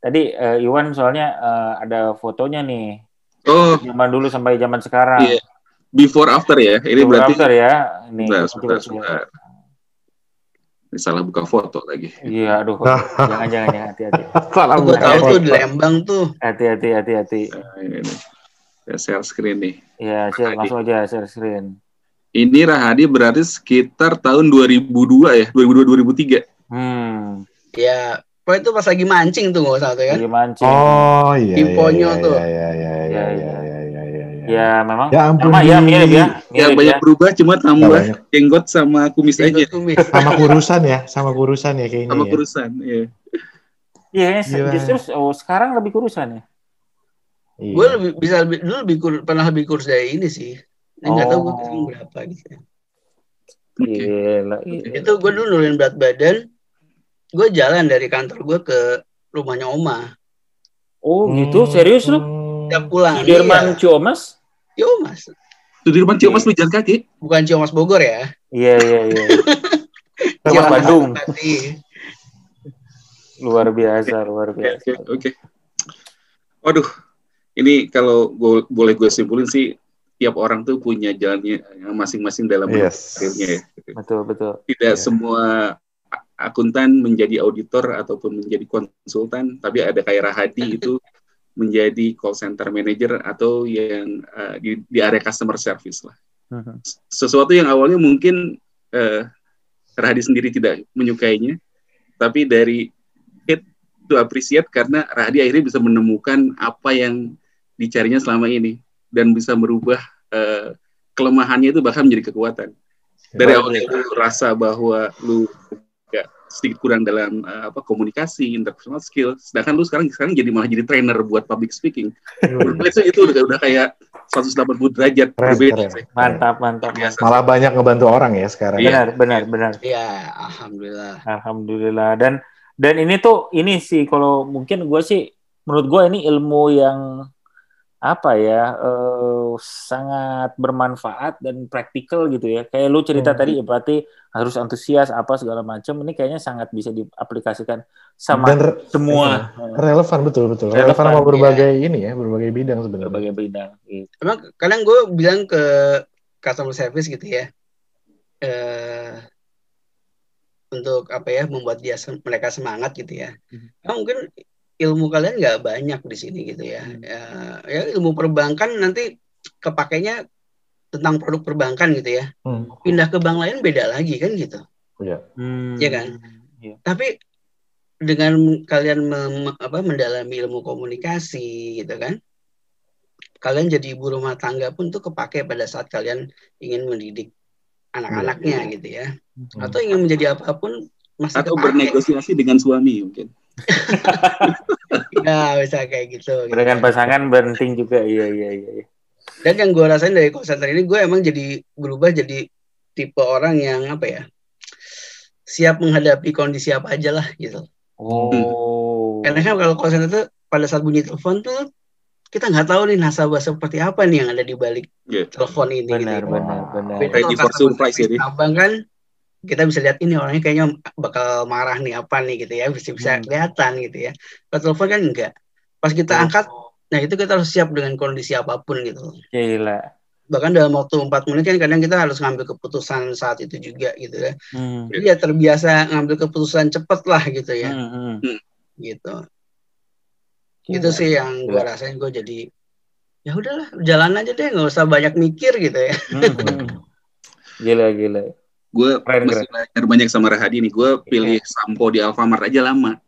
Tadi eh, Iwan soalnya eh, ada fotonya nih. Oh, Zaman dulu sampai zaman sekarang. Iya. before after ya. Ini Before berarti after ya. Ini. Sebentar, coba- sebentar, sebentar. Ini salah buka foto lagi. Iya, aduh. Jangan, jangan, jangan. Hati-hati. Salah buka tahu tuh di Lembang tuh Hati-hati, hati-hati. Nah, ini. Saya share screen nih. Ya, share, langsung aja share screen. Ini Rahadi berarti sekitar tahun 2002 ya, 2002 2003. Hmm. ya Pokoknya itu pas lagi mancing tuh nggak salah tuh kan Lagi mancing. Oh iya. Di iya, iya, tuh. Iya iya iya Iya, iya iya. iya iya iya iya. Ya, memang. Ya ampun. Sama ya, mirip ya. Ya Mirip banyak ya. berubah cuma Ya, tambah jenggot sama kumis aja. Jenggot kumis. Sama kurusan ya, sama kurusan ya kayaknya. Sama ya. kurusan, iya. Iya, justru oh, sekarang lebih kurusan ya. Iya. gue lebih bisa lebih dulu lebih kur- pernah lebih kurus dari ini sih nggak tahu gue Oh. sekarang berapa gitu Oke. Gila. gila. itu gue dulu nurunin berat badan gue jalan dari kantor gue ke rumahnya oma Oh, gitu? Serius lu? tiap pulang Sudirman iya. Ciomas? Yo mas Sudirman Ciomas lu jalan kaki. bukan Ciomas Bogor ya Iya, iya, iya. Ciomas Bandung. Tadi. Luar biasa, luar Oke, biasa. oke, oke. Waduh, ini kalau gua- boleh gue simpulin sih, tiap orang tuh punya jalannya yang masing-masing dalam Yes. karirnya ya. Betul, betul. Tidak Iya. semua akuntan menjadi auditor ataupun menjadi konsultan, tapi ada kayak Rahadi itu menjadi call center manager atau yang uh, di, di area customer service lah. Mhm. Sesuatu yang awalnya mungkin uh, Rahadi sendiri tidak menyukainya, tapi dari hate to appreciate karena Rahadi akhirnya bisa menemukan apa yang dicarinya selama ini dan bisa merubah uh, kelemahannya itu bahkan menjadi kekuatan. Dari awalnya lu rasa bahwa lu agak sedikit kurang dalam uh, apa komunikasi, interpersonal skill, sedangkan lu sekarang sekarang jadi malah jadi trainer buat public speaking. Menurut itu, itu udah, udah kayak 180 derajat Keren, berbeda keren. sih. Mantap, mantap. Biasa. Malah banyak ngebantu orang ya sekarang. Benar, benar, benar. ya alhamdulillah Alhamdulillah. Dan dan ini tuh ini sih kalau mungkin gue sih menurut gue ini ilmu yang apa ya eh, sangat bermanfaat dan praktikal gitu ya. Kayak lu cerita Hmm. tadi ya berarti harus antusias apa segala macam. Ini kayaknya sangat bisa diaplikasikan sama Dan re- semua relevan betul betul. Relevan, Relevan, sama iya. berbagai ini ya, berbagai bidang sebenarnya. berbagai bidang. Gitu. emang kadang gue bilang ke customer service gitu ya eh untuk apa ya membuat dia sem- mereka semangat gitu ya. Nah, mungkin ilmu kalian nggak banyak di sini gitu ya. Hmm. ya ya ilmu perbankan nanti kepakainya tentang produk perbankan gitu ya Hmm. pindah ke bank lain beda lagi kan gitu Hmm. Iya kan? Iya. tapi dengan kalian mem- apa, mendalami ilmu komunikasi gitu kan kalian jadi ibu rumah tangga pun tuh kepake pada saat kalian ingin mendidik anak-anaknya gitu ya Hmm. atau ingin menjadi apa pun masih Atau kepake. bernegosiasi dengan suami mungkin. Ya bisa kayak gitu, gitu. Dengan pasangan penting juga. Iya, iya, iya. iya. dan yang gue rasain dari call center ini gue emang jadi berubah jadi tipe orang yang apa ya siap menghadapi kondisi apa aja lah gitu Oh. karena kan kalau call center tuh pada saat bunyi telepon tuh kita nggak tahu nih nasabah seperti apa nih yang ada di balik Gitu. telepon ini benar, gitu. benar, benar. Beda Ready kalau for surprise ya, service dia. abang kan kita bisa lihat ini orangnya kayaknya bakal marah nih apa nih gitu ya bisa bisa Hmm. kelihatan gitu ya kalau telepon kan enggak pas kita Oh. angkat nah itu kita harus siap dengan kondisi apa pun gitu Gila. bahkan dalam waktu empat menit kan kadang kita harus ngambil keputusan saat itu juga gitu ya Hmm. jadi ya terbiasa ngambil keputusan cepet lah gitu ya Hmm, hmm. gitu Gila. itu sih yang gue rasain gue jadi ya udahlah jalan aja deh nggak usah banyak mikir gitu ya Hmm, hmm. Gila, gila. Gue masih belajar banyak sama Rahadi nih. Gue pilih sampo di Alfamart aja lama.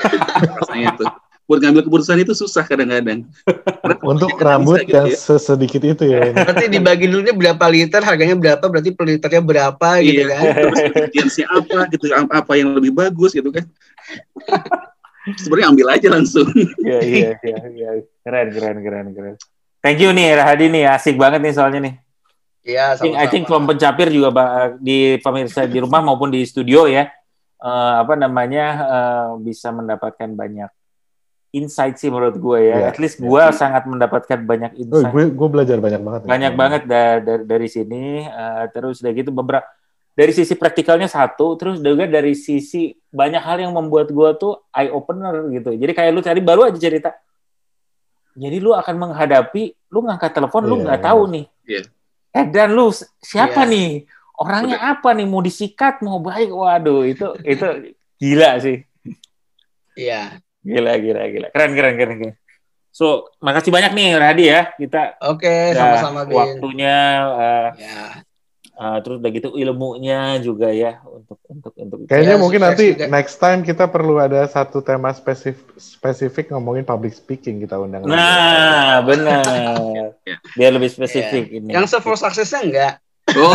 Rasanya tuh. Buat ngambil keputusan itu susah kadang-kadang. Karena Untuk rambut bisa gitu yang ya. sesedikit itu ya. berarti dibagi dulunya berapa liter harganya berapa berarti per liternya berapa gitu Iya. kan Terus apa gitu, apa yang lebih bagus gitu kan. Sebenarnya ambil aja langsung. Iya, iya, iya, iya. Keren, keren, keren, keren. Thank you nih Rahadi nih, asik banget nih soalnya nih. Iya, I think, I think from pencapir juga Pak, di pemirsa di rumah maupun di studio ya. uh, apa namanya uh, bisa mendapatkan banyak insight sih menurut gue ya. Yeah. At least gue yeah. sangat mendapatkan banyak oh, insight. Oh, gue gue belajar banyak banget. Banyak ya. banget dari dari, dari sini. Uh, terus udah gitu beberapa dari sisi praktikalnya satu, terus juga dari sisi banyak hal yang membuat gue tuh eye opener gitu. Jadi kayak lu tadi baru aja cerita. Jadi lu akan menghadapi, lu ngangkat telepon, yeah, lu iya, nggak tahu nih. Yeah. Eh dan lu siapa yeah. nih? Orangnya Udah. apa nih? Mau disikat, mau baik? Waduh, itu itu gila sih. Iya. Gila, gila, gila. Keren, keren, keren, keren. So, makasih banyak nih Radi ya. Kita Oke, okay, sama-sama Waktunya uh, ya. Uh, terus udah gitu ilmunya juga ya untuk untuk untuk kayaknya ya, mungkin nanti juga. next time kita perlu ada satu tema spesifik spesifik ngomongin public speaking kita undang nah benar ya. biar lebih spesifik ya. ini yang se for successnya enggak Oh,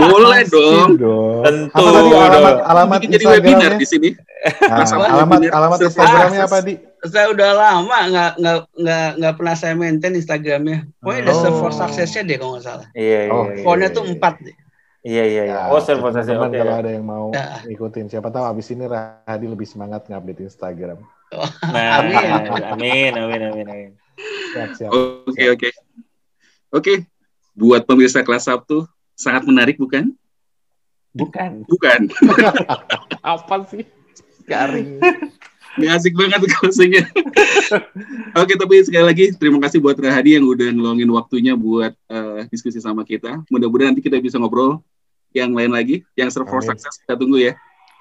boleh dong. dong. Tentu. Apa tadi alamat alamat jadi webinar di sini. Nah, alamat alamat Instagramnya apa di? Saya udah lama nggak nggak nggak nggak pernah saya maintain Instagramnya. Pokoknya ada oh. server suksesnya deh kalau nggak salah. Iya iya. Oh, iya, tuh empat deh. Iya iya iya. Oh server suksesnya. Teman kalau ada yang mau ya. ikutin, siapa tahu abis ini Radi lebih semangat ngupdate Instagram. Oh, nah, amin. amin amin amin amin. Oke oke. Oke, buat pemirsa kelas Sabtu sangat menarik bukan? Bukan. Bukan. Apa sih? Garing. Gak asik banget closingnya. Oke, tapi sekali lagi terima kasih buat Rahadi yang udah ngeluangin waktunya buat uh, diskusi sama kita. Mudah-mudahan nanti kita bisa ngobrol yang lain lagi, yang serve for success kita tunggu ya.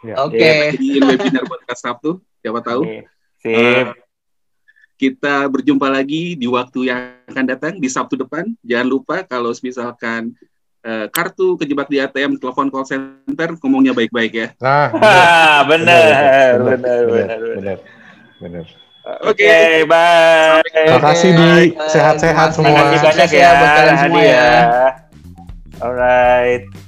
ya. Oke. Okay. Jadi webinar buat Sabtu, siapa tahu. Okay. Sip. Uh, kita berjumpa lagi di waktu yang akan datang di Sabtu depan. Jangan lupa kalau misalkan uh, kartu kejebak di ATM, telepon call center, ngomongnya baik-baik ya. Nah, benar, benar, benar, benar, benar. Oke, okay, bye. Terima kasih di sehat-sehat semua. Terima kasih banyak ya, buat kalian semua ya. Alright.